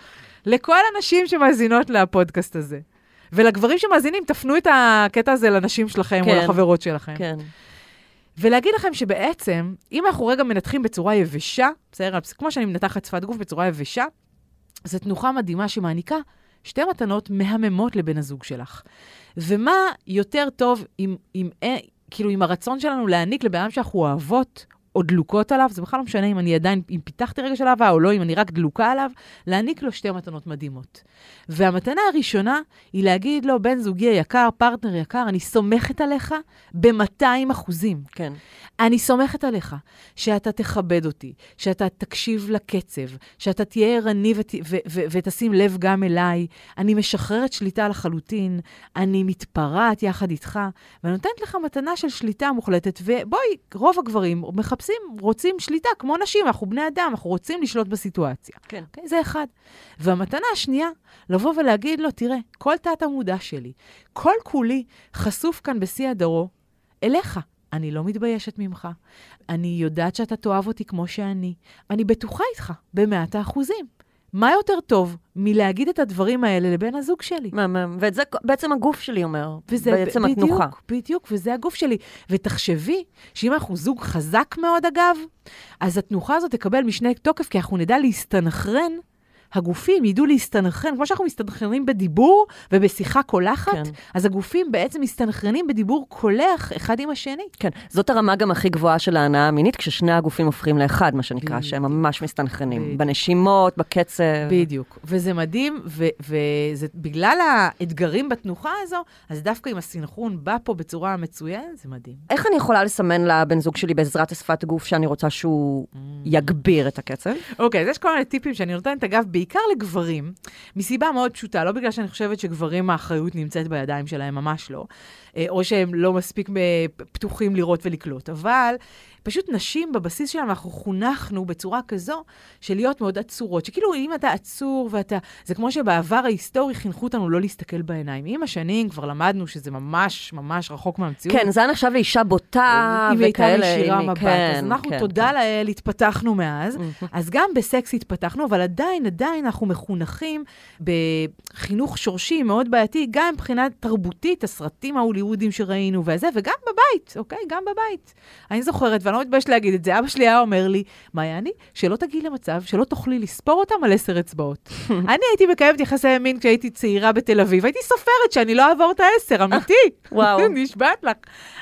Speaker 2: לכל הנשים שמאזינות לפודקאסט הזה. ולגברים שמאזינים, תפנו את הקטע הזה לנשים שלכם כן, או לחברות שלכם.
Speaker 3: כן.
Speaker 2: ולהגיד לכם שבעצם, אם אנחנו רגע מנתחים בצורה יבשה, בסדר? כמו שאני מנתחת שפת גוף בצורה יבשה, זו תנוחה מדהימה שמעניקה שתי מתנות מהממות לבן הזוג שלך. ומה יותר טוב עם, עם, עם, כאילו, עם הרצון שלנו להעניק לבן אדם שאנחנו אוהבות, או דלוקות עליו, זה בכלל לא משנה אם אני עדיין, אם פיתחתי רגע של אהבה או לא, אם אני רק דלוקה עליו, להעניק לו שתי מתנות מדהימות. והמתנה הראשונה היא להגיד לו, בן זוגי היקר, פרטנר יקר, אני סומכת עליך ב-200 אחוזים.
Speaker 3: כן.
Speaker 2: אני סומכת עליך שאתה תכבד אותי, שאתה תקשיב לקצב, שאתה תהיה ערני ות, ו- ו- ותשים לב גם אליי. אני משחררת שליטה לחלוטין, אני מתפרעת יחד איתך, ואני נותנת לך מתנה של שליטה מוחלטת. ובואי, רוב הגברים מחפשים, רוצים שליטה, כמו נשים, אנחנו בני אדם, אנחנו רוצים לשלוט בסיטואציה.
Speaker 3: כן.
Speaker 2: Okay, זה אחד. והמתנה השנייה, לבוא ולהגיד לו, תראה, כל תת המודע שלי, כל כולי חשוף כאן בשיא הדרו, אליך. אני לא מתביישת ממך. אני יודעת שאתה תאהב אותי כמו שאני. אני בטוחה איתך, במאת האחוזים. מה יותר טוב מלהגיד את הדברים האלה לבן הזוג שלי?
Speaker 3: מהמם. ואת זה בעצם הגוף שלי אומר, וזה בעצם בדיוק, התנוחה.
Speaker 2: בדיוק, בדיוק, וזה הגוף שלי. ותחשבי שאם אנחנו זוג חזק מאוד, אגב, אז התנוחה הזאת תקבל משנה תוקף, כי אנחנו נדע להסתנכרן הגופים ידעו להסתנכרן, כמו שאנחנו מסתנכרנים בדיבור ובשיחה קולחת, כן. אז הגופים בעצם מסתנכרנים בדיבור קולח אחד עם השני.
Speaker 3: כן, זאת הרמה גם הכי גבוהה של ההנאה המינית, כששני הגופים הופכים לאחד, מה שנקרא, שהם ממש מסתנכרנים, בדיוק. בנשימות, בקצב.
Speaker 2: בדיוק, וזה מדהים, וזה בגלל האתגרים בתנוחה הזו, אז דווקא אם הסינכרון בא פה בצורה מצוינת, זה מדהים.
Speaker 3: איך אני יכולה לסמן לבן זוג שלי בעזרת השפת גוף שאני רוצה שהוא mm. יגביר את הקצב?
Speaker 2: אוקיי, אז יש כל מיני טיפים שאני נותנת, אגב, בעיקר לגברים, מסיבה מאוד פשוטה, לא בגלל שאני חושבת שגברים האחריות נמצאת בידיים שלהם, ממש לא, אה, או שהם לא מספיק פתוחים לראות ולקלוט, אבל פשוט נשים בבסיס שלנו, אנחנו חונכנו בצורה כזו של להיות מאוד עצורות. שכאילו, אם אתה עצור ואתה... זה כמו שבעבר ההיסטורי חינכו אותנו לא להסתכל בעיניים. עם השנים כבר למדנו שזה ממש ממש רחוק מהמציאות.
Speaker 3: כן, זה נחשב לאישה בוטה
Speaker 2: וכאלה. היא הייתה משאירה מבט. כן, אז אנחנו, כן, תודה כן. לאל, התפתחנו מאז. אז גם בסקס התפתחנו, אבל עדיין, עדיין אנחנו מחונכים בחינוך שורשי מאוד בעייתי, גם מבחינה תרבותית, הסרטים ההוליוודים שראינו וזה, וגם בבית, אוקיי? גם בבית. אני זוכרת, ואני לא מתביישת להגיד את זה. אבא שלי היה אומר לי, מה יעני? שלא תגיעי למצב שלא תוכלי לספור אותם על עשר אצבעות. אני הייתי מקיימת יחסי מין כשהייתי צעירה בתל אביב, הייתי סופרת שאני לא אעבור את העשר, אמיתי.
Speaker 3: וואו.
Speaker 2: נשבעת לך.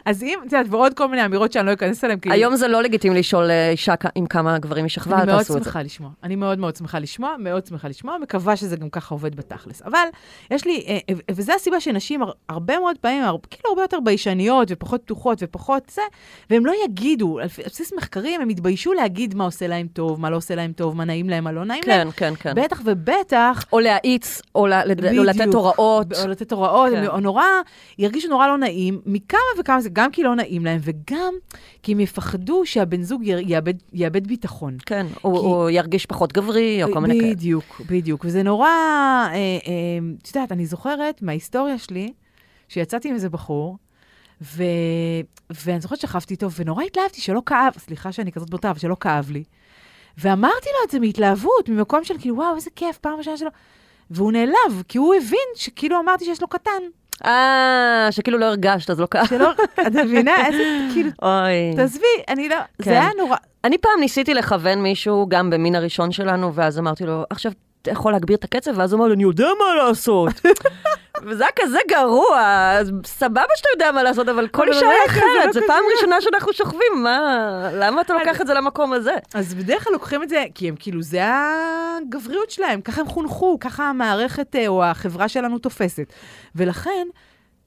Speaker 2: אז אם, את יודעת, ועוד כל מיני אמירות שאני לא אכנס אליהן.
Speaker 3: היום זה לא לגיטימי לשאול אה, אישה עם כמה גברים משכבה,
Speaker 2: תעשו את זה. אני מאוד שמחה לשמוע. אני מאוד מאוד שמחה לשמוע, מאוד שמחה לשמוע, מקווה שזה גם ככה עובד בתכלס. אבל יש לי, אה, אה, וזו הסיבה שנשים הרבה מאוד פעמים, כאילו הרבה יותר ביישניות ופחות פתוחות ופחות זה, והם לא יגידו, על בסיס מחקרים, הם התביישו להגיד מה עושה להם טוב, מה לא עושה להם טוב, מה נעים להם, מה לא נעים להם.
Speaker 3: כן, כן, כן.
Speaker 2: בטח ובטח,
Speaker 3: או להאיץ, או ל- לד- או לתת
Speaker 2: בדיוק.
Speaker 3: הוראות.
Speaker 2: או לתת הוראות,
Speaker 3: כן.
Speaker 2: כן. נורא, ירגישו נורא לא נעים, מכמה וכמה זה, גם כי לא נעים להם, וגם כי הם יפחדו שהבן זוג יר- יאבד, יאבד ביטחון.
Speaker 3: כן, הוא- הוא ירגיש פחות גברי, או כל מיני כאלה.
Speaker 2: בדיוק, בדיוק. וזה נורא, אה, אה, את יודעת, אני זוכרת מההיסטוריה שלי, שיצאתי עם איזה בחור, ו... ואני זוכרת שכבתי איתו, ונורא התלהבתי שלא כאב, סליחה שאני כזאת בוטה, אבל שלא כאב לי. ואמרתי לו את זה מהתלהבות, ממקום של כאילו, וואו, איזה כיף, פעם ראשונה שלו. והוא נעלב, כי הוא הבין שכאילו אמרתי שיש לו קטן.
Speaker 3: אה, שכאילו לא הרגשת, אז לא קרה.
Speaker 2: שלא, את מבינה? איזה, כאילו,
Speaker 3: אוי.
Speaker 2: תעזבי, אני לא,
Speaker 3: כן.
Speaker 2: זה היה נורא.
Speaker 3: אני פעם ניסיתי לכוון מישהו, גם במין הראשון שלנו, ואז אמרתי לו, עכשיו, אתה יכול להגביר את הקצב? ואז הוא אמר לי, אני יודע מה לעשות. וזה היה כזה גרוע, סבבה שאתה יודע מה לעשות, אבל כל אישה היא
Speaker 2: כזה,
Speaker 3: אחרת,
Speaker 2: לא
Speaker 3: זו פעם ראשונה שאנחנו שוכבים, מה, למה אתה לוקח את זה למקום הזה?
Speaker 2: אז בדרך כלל לוקחים את זה, כי הם כאילו, זה הגבריות שלהם, ככה הם חונכו, ככה המערכת אה, או החברה שלנו תופסת. ולכן,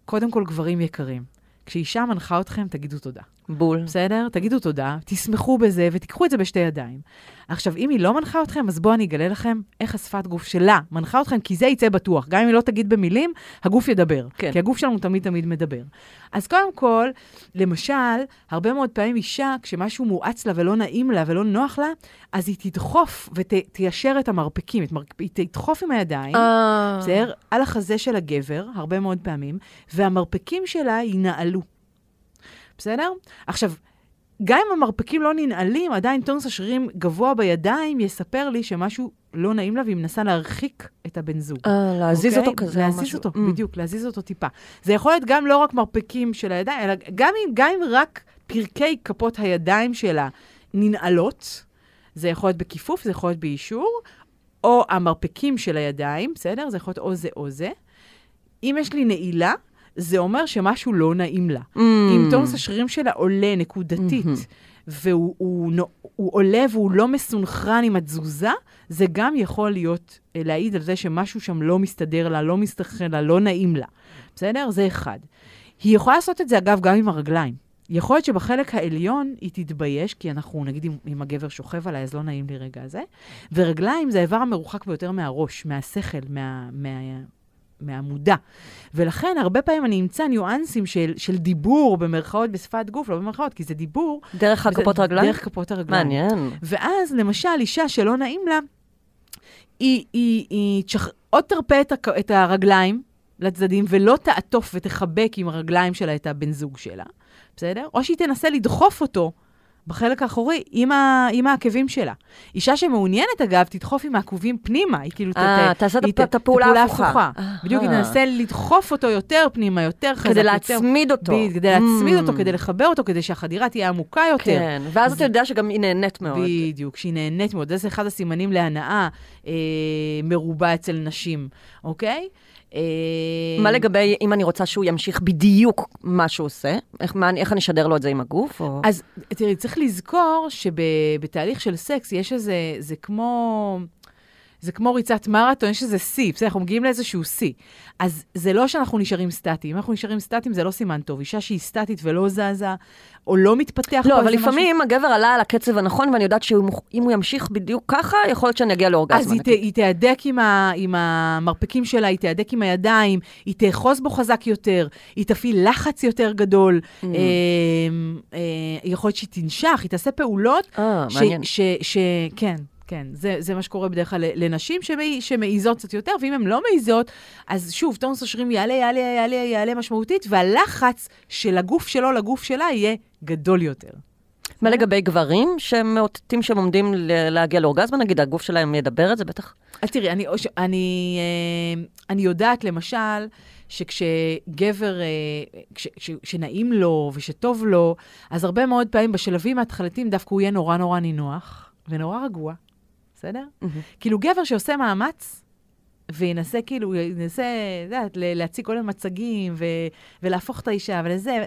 Speaker 2: קודם כל, גברים יקרים, כשאישה מנחה אתכם, תגידו תודה.
Speaker 3: בול.
Speaker 2: בסדר? תגידו תודה, תשמחו בזה ותיקחו את זה בשתי ידיים. עכשיו, אם היא לא מנחה אתכם, אז בואו אני אגלה לכם איך השפת גוף שלה מנחה אתכם, כי זה יצא בטוח. גם אם היא לא תגיד במילים, הגוף ידבר.
Speaker 3: כן.
Speaker 2: כי הגוף שלנו תמיד תמיד מדבר. אז קודם כל, למשל, הרבה מאוד פעמים אישה, כשמשהו מואץ לה ולא נעים לה ולא נוח לה, אז היא תדחוף ותיישר את המרפקים, את מר... היא תדחוף עם הידיים.
Speaker 3: אה,
Speaker 2: בסדר? על החזה של הגבר, הרבה מאוד פעמים, והמרפקים שלה ינעלו. בסדר? עכשיו, גם אם המרפקים לא ננעלים, עדיין טונוס השרירים גבוה בידיים יספר לי שמשהו לא נעים לה והיא מנסה להרחיק את הבן זוג.
Speaker 3: אה, להזיז
Speaker 2: אוקיי?
Speaker 3: אותו כזה או
Speaker 2: להזיז
Speaker 3: משהו.
Speaker 2: אותו,
Speaker 3: Mm.
Speaker 2: בדיוק, להזיז אותו טיפה. זה יכול להיות גם לא רק מרפקים של הידיים, אלא גם אם, גם אם רק פרקי כפות הידיים שלה ננעלות, זה יכול להיות בכיפוף, זה יכול להיות באישור, או המרפקים של הידיים, בסדר? זה יכול להיות או זה או זה. אם יש לי נעילה, זה אומר שמשהו לא נעים לה.
Speaker 3: Mm.
Speaker 2: אם טונוס השרירים שלה עולה נקודתית, והוא הוא, נו- הוא עולה והוא לא מסונכרן עם התזוזה, זה גם יכול להיות, אה, להעיד על זה שמשהו שם לא מסתדר לה, לא מסתכן לה, לא נעים לה. בסדר? זה אחד. היא יכולה לעשות את זה, אגב, גם עם הרגליים. יכול להיות שבחלק העליון היא תתבייש, כי אנחנו, נגיד, אם, אם הגבר שוכב עליי, אז לא נעים לי רגע זה. ורגליים זה האיבר המרוחק ביותר מהראש, מהשכל, מה, מה, מהמודע. ולכן, הרבה פעמים אני אמצא ניואנסים של, של דיבור, במרכאות, בשפת גוף, לא במרכאות, כי זה דיבור.
Speaker 3: דרך הכפות רגליים?
Speaker 2: דרך כפות הרגליים.
Speaker 3: מעניין.
Speaker 2: ואז, למשל, אישה שלא נעים לה, היא, היא, היא תשח... עוד תרפה את, הק... את הרגליים לצדדים, ולא תעטוף ותחבק עם הרגליים שלה את הבן זוג שלה, בסדר? או שהיא תנסה לדחוף אותו בחלק האחורי עם, ה... עם העקבים שלה. אישה שמעוניינת, אגב, תדחוף עם העקובים פנימה, היא כאילו...
Speaker 3: אה, תעשה את הפעולה ההפוכה.
Speaker 2: בדיוק, היא
Speaker 3: אהה.
Speaker 2: תנסה לדחוף אותו יותר פנימה, יותר חזק,
Speaker 3: כדי. להצמיד אותו.
Speaker 2: כדי להצמיד
Speaker 3: Mm.
Speaker 2: אותו, כדי לחבר אותו, כדי שהחדירה תהיה עמוקה יותר.
Speaker 3: כן, ואז אתה יודע שגם היא נהנית מאוד.
Speaker 2: בדיוק, שהיא נהנית מאוד. זה אחד הסימנים להנאה אה, מרובה אצל נשים, אוקיי? אה,
Speaker 3: מה לגבי אם אני רוצה שהוא ימשיך בדיוק מה שהוא עושה? איך, מה, איך אני אשדר לו את זה עם הגוף? או...
Speaker 2: אז תראי, צריך לזכור שבתהליך של סקס יש איזה, זה כמו... זה כמו ריצת מרתון, יש איזה שיא, בסדר, אנחנו מגיעים לאיזשהו שיא. אז זה לא שאנחנו נשארים סטטיים. אם אנחנו נשארים סטטיים, זה לא סימן טוב. אישה שהיא סטטית ולא זזה, או לא מתפתח
Speaker 3: לא, אבל
Speaker 2: איזה משהו-
Speaker 3: לפעמים הגבר עלה על הקצב הנכון, ואני יודעת שאם הוא ימשיך בדיוק ככה, יכול להיות שאני אגיע לאורגזמה.
Speaker 2: אז היא, ת. היא תהדק עם, ה, עם המרפקים שלה, היא תהדק עם הידיים, היא תאחוז בו חזק יותר, היא תפעיל לחץ יותר גדול,
Speaker 3: Mm.
Speaker 2: אה, אה, יכול להיות שהיא תנשך, היא תעשה פעולות,
Speaker 3: אה,
Speaker 2: ש,
Speaker 3: מעניין.
Speaker 2: ש, ש, כן, כן, זה, זה מה שקורה בדרך כלל לנשים שמעי, שמעיזות קצת יותר, ואם הן לא מעיזות, אז שוב, טונוס השרירים יעלה, יעלה, יעלה, יעלה משמעותית, והלחץ של הגוף שלו לגוף שלה יהיה גדול יותר.
Speaker 3: מה לגבי גברים שמאותתים שהם עומדים להגיע לאורגזמה? נגיד, הגוף שלהם ידבר את זה בטח?
Speaker 2: אז תראי, אני, אני, אה, אני יודעת למשל שכשגבר, אה, כש, כש, שנעים לו ושטוב לו, אז הרבה מאוד פעמים בשלבים ההתחלתיים דווקא הוא יהיה נורא נורא נינוח ונורא רגוע, בסדר? כאילו גבר שעושה מאמץ, וינסה כאילו, ינסה, את יודעת, להציג כל מיני מצגים ו, ולהפוך את האישה ולזה,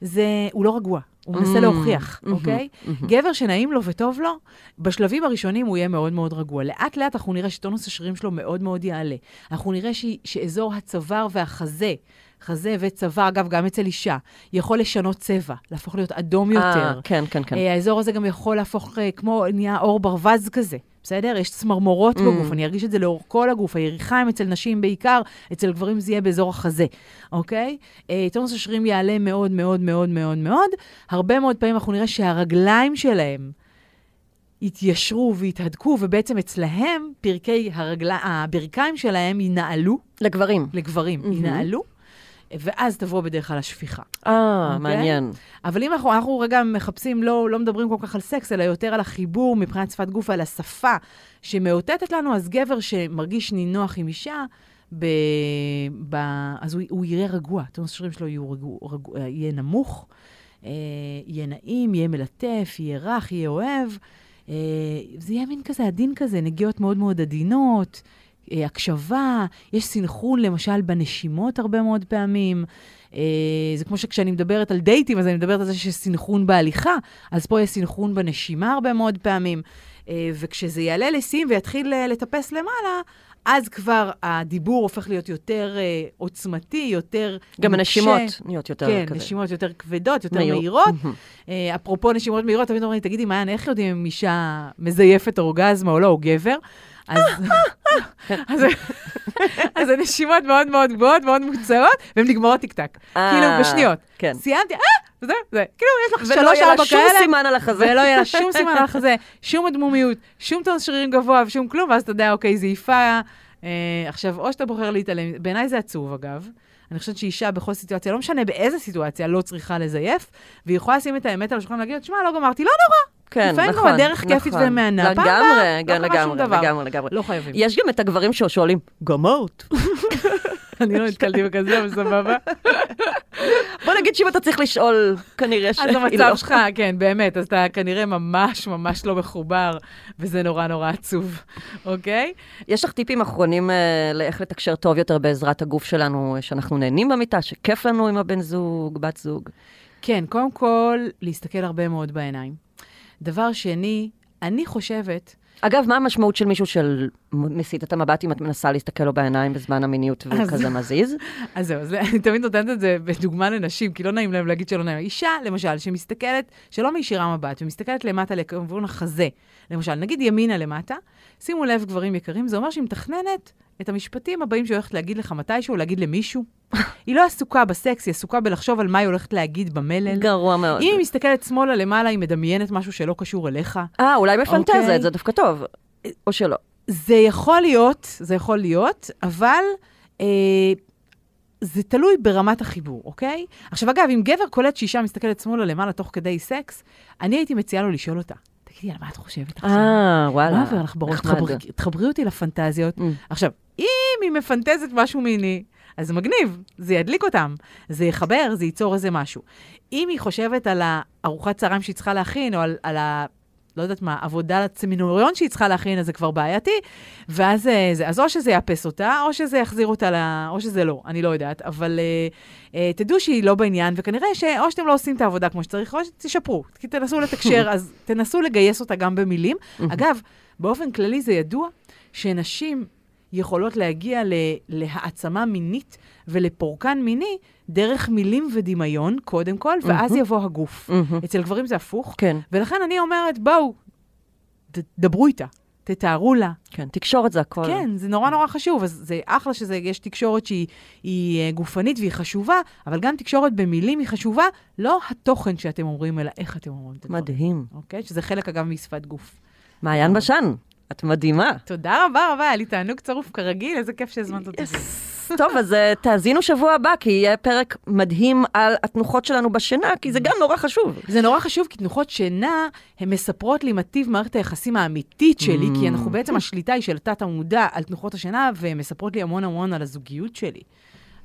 Speaker 2: זה, הוא לא רגוע, הוא מנסה להוכיח,
Speaker 3: מהמם,
Speaker 2: אוקיי?
Speaker 3: מהמם.
Speaker 2: גבר שנעים לו וטוב לו, בשלבים הראשונים הוא יהיה מאוד מאוד רגוע. לאט לאט אנחנו נראה שטונוס השרירים שלו מאוד מאוד יעלה. אנחנו נראה ש... שאזור הצוואר והחזה חזה וצוואר, אגב, גם אצל אישה, יכול לשנות צבע, להפוך להיות אדום יותר.
Speaker 3: אה, כן, כן, כן.
Speaker 2: אה, האזור הזה גם יכול להפוך אה, כמו, נהיה עור ברווז כזה, בסדר? יש צמרמורות
Speaker 3: Mm.
Speaker 2: בגוף, אני ארגיש את זה לאורך כל הגוף. היריחיים אצל נשים בעיקר, אצל גברים זה יהיה באזור החזה, אוקיי? אה, טונוס השרירים יעלה מאוד מאוד מאוד מאוד מאוד. הרבה מאוד פעמים אנחנו נראה שהרגליים שלהם יתיישרו ויתהדקו, ובעצם אצלהם פרקי הרגל... הברכיים שלהם ינעלו,
Speaker 3: לגברים.
Speaker 2: לגברים,
Speaker 3: מהמם.
Speaker 2: ינעלו, ואז תבוא בדרך כלל השפיכה.
Speaker 3: אה,
Speaker 2: אוקיי?
Speaker 3: מעניין.
Speaker 2: אבל אם אנחנו, אנחנו רגע מחפשים, לא, לא מדברים כל כך על סקס, אלא יותר על החיבור מבחינת שפת גוף ועל השפה שמאותתת לנו, אז גבר שמרגיש נינוח עם אישה, ב, ב, אז הוא, הוא יראה רגוע, טונוס השרירים שלו יהיו רגוע, רגוע, יהיה נמוך, אה, יהיה נעים, יהיה מלטף, יהיה רך, יהיה אוהב. אה, זה יהיה מין כזה עדין כזה, נגיעות מאוד מאוד עדינות, אה, הקשבה, יש סינכרון למשל בנשימות הרבה מאוד פעמים. אה, זה כמו שכשאני מדברת על דייטים, אז אני מדברת על זה שיש סינכרון בהליכה, אז פה יש סינכרון בנשימה הרבה מאוד פעמים. אה, וכשזה יעלה לשיאים ויתחיל אה, לטפס למעלה, אז כבר הדיבור הופך להיות יותר אה, עוצמתי, יותר
Speaker 3: גם
Speaker 2: נוקשה.
Speaker 3: הנשימות נהיות יותר
Speaker 2: כן,
Speaker 3: כזה.
Speaker 2: נשימות יותר כבדות, יותר
Speaker 3: מהיר.
Speaker 2: מהירות. אה, אפרופו נשימות מהירות, תמיד אומרים לי, תגידי, מעיין, איך יודעים אם אישה מזייפת אורגזמה או לא, או גבר? אז, אז, אז הנשימות מאוד מאוד גבוהות, מאוד מוקצרות, והן נגמרות טיק-טק.
Speaker 3: אה,
Speaker 2: כאילו, בשניות.
Speaker 3: כן.
Speaker 2: סיימתי, אה, זה, זה. כאילו, יש לך
Speaker 3: ולא
Speaker 2: שלוש,
Speaker 3: יהיה לה
Speaker 2: ארבע
Speaker 3: שום
Speaker 2: כאלה.
Speaker 3: סימן על החזה.
Speaker 2: ולא יהיה לה שום סימן על החזה, שום אדמומיות, שום טון שרירים גבוה ושום כלום, ואז אתה יודע, אוקיי, זה יפה. אה, עכשיו, או שאתה בוחר להתעלם, בעיניי זה עצוב, אגב. אני חושבת שאישה בכל סיטואציה, לא משנה באיזה סיטואציה, לא צריכה לזייף, והיא יכולה לשים את האמת על השולחן ולהגיד, שמע, לא גמרתי, לא נורא,
Speaker 3: כן,
Speaker 2: לפעמים
Speaker 3: נכון.
Speaker 2: גם הדרך כיפית
Speaker 3: נכון.
Speaker 2: ומהנה. פעם
Speaker 3: לגמרי,
Speaker 2: הבאה,
Speaker 3: כן,
Speaker 2: לא
Speaker 3: לגמרי. לגמרי, לגמרי.
Speaker 2: לא חייבים.
Speaker 3: יש גם את הגברים ששואלים, גמרת?
Speaker 2: אני לא נתקלתי בכזה, אבל סבבה.
Speaker 3: בוא נגיד שאם אתה צריך לשאול, כנראה שהיא
Speaker 2: אז. המצב שלך, כן, באמת, אז אתה כנראה ממש ממש לא מחובר, וזה נורא נורא עצוב, אוקיי?
Speaker 3: יש לך טיפים אחרונים אה, לאיך לתקשר טוב יותר בעזרת הגוף שלנו, אה, שאנחנו נהנים במיטה, שכיף לנו עם הבן זוג, בת זוג?
Speaker 2: כן, קודם כל, להסתכל הרבה מאוד בעיניים. דבר שני, אני חושבת,
Speaker 3: אגב, מה המשמעות של מישהו של מסיט את המבט אם את מנסה להסתכל לו בעיניים בזמן המיניות והוא כזה מזיז?
Speaker 2: אז זהו, אז אני תמיד נותנת את זה בדוגמה לנשים, כי לא נעים להם להגיד שלא נעים. אישה, למשל, שמסתכלת, שלא מישירה מבט, ומסתכלת למטה לכיוון החזה, למשל, נגיד ימינה למטה, שימו לב, גברים יקרים, זה אומר שהיא מתכננת את המשפטים הבאים שהיא הולכת להגיד לך מתישהו, להגיד למישהו. היא לא עסוקה בסקס, היא עסוקה בלחשוב על מה היא הולכת להגיד במלל.
Speaker 3: גרוע מאוד.
Speaker 2: אם היא מסתכלת שמאלה למעלה, היא מדמיינת משהו שלא קשור אליך.
Speaker 3: אה, אולי בפנטזית,
Speaker 2: אוקיי.
Speaker 3: זה דווקא טוב. או שלא.
Speaker 2: זה יכול להיות, זה יכול להיות, אבל אה, זה תלוי ברמת החיבור, אוקיי? עכשיו, אגב, אם גבר קולט שאישה מסתכלת שמאלה למעלה תוך כדי סקס, אני הייתי מציעה לו לשאול אותה, תגידי, על מה את חושבת עכשיו?
Speaker 3: אה, וואלה.
Speaker 2: מה עובר לך בראש? תחברי, אותי לפנטזיות.
Speaker 3: Mm.
Speaker 2: עכשיו, אם היא מפנטזת משהו מיני, אז זה מגניב, זה ידליק אותם, זה יחבר, זה ייצור איזה משהו. אם היא חושבת על הארוחת צהריים שהיא צריכה להכין, או על, על. לא יודעת מה, עבודה לצמינוריון שהיא צריכה להכין, אז זה כבר בעייתי, ואז אה, זה, אז או שזה יאפס אותה, או שזה יחזיר אותה, ל... או שזה לא, אני לא יודעת, אבל אה, אה, תדעו שהיא לא בעניין, וכנראה שאו שאתם לא עושים את העבודה כמו שצריך, או שתשפרו, כי תנסו לתקשר, אז תנסו לגייס אותה גם במילים. אגב, באופן כללי זה ידוע שנשים יכולות להגיע ל- להעצמה מינית ולפורקן מיני דרך מילים ודמיון, קודם כל, ואז יבוא הגוף.
Speaker 3: מהמם.
Speaker 2: אצל גברים זה הפוך,
Speaker 3: כן,
Speaker 2: ולכן אני אומרת, בואו, דברו איתה, תתארו לה.
Speaker 3: כן, תקשורת זה הכל.
Speaker 2: כן, זה נורא נורא חשוב, אז זה אחלה שיש תקשורת שהיא היא, אה, גופנית והיא חשובה, אבל גם תקשורת במילים היא חשובה, לא התוכן שאתם אומרים, אלא איך אתם אומרים את הדברים.
Speaker 3: מדהים.
Speaker 2: אוקיי? שזה חלק, אגב, משפת גוף.
Speaker 3: מעיין בשן, את מדהימה.
Speaker 2: תודה רבה רבה, היה לי תענוג צרוף כרגיל, איזה כיף שהזמנת אותי.
Speaker 3: טוב, אז אה, תאזינו שבוע הבא, כי יהיה פרק מדהים על התנוחות שלנו בשינה, כי זה גם נורא חשוב.
Speaker 2: זה נורא חשוב, כי תנוחות שינה, הן מספרות לי מה טיב מערכת היחסים האמיתית שלי, כי אנחנו בעצם, השליטה היא של תת המודע על תנוחות השינה, והן מספרות לי המון המון על הזוגיות שלי.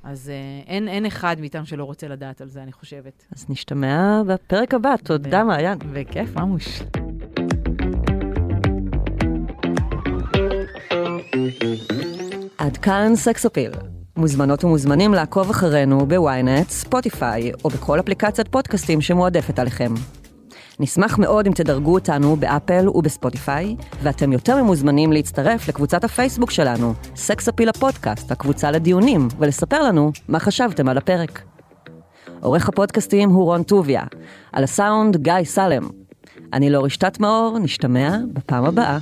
Speaker 2: אז אה, אין, אין אחד מאיתנו שלא רוצה לדעת על זה, אני חושבת.
Speaker 3: אז נשתמע בפרק הבא. תודה, מעיין.
Speaker 2: בכיף, ממש.
Speaker 3: עד כאן סקס אפיל. מוזמנות ומוזמנים לעקוב אחרינו בוויינט, ספוטיפיי, או בכל אפליקציית פודקאסטים שמועדפת עליכם. נשמח מאוד אם תדרגו אותנו באפל ובספוטיפיי, ואתם יותר ממוזמנים להצטרף לקבוצת הפייסבוק שלנו, סקס אפיל הפודקאסט, הקבוצה לדיונים, ולספר לנו מה חשבתם על הפרק. עורך הפודקאסטים הוא רון טוביה, על הסאונד גיא סלם. אני לאור רשתת מאור, נשתמע בפעם הבאה.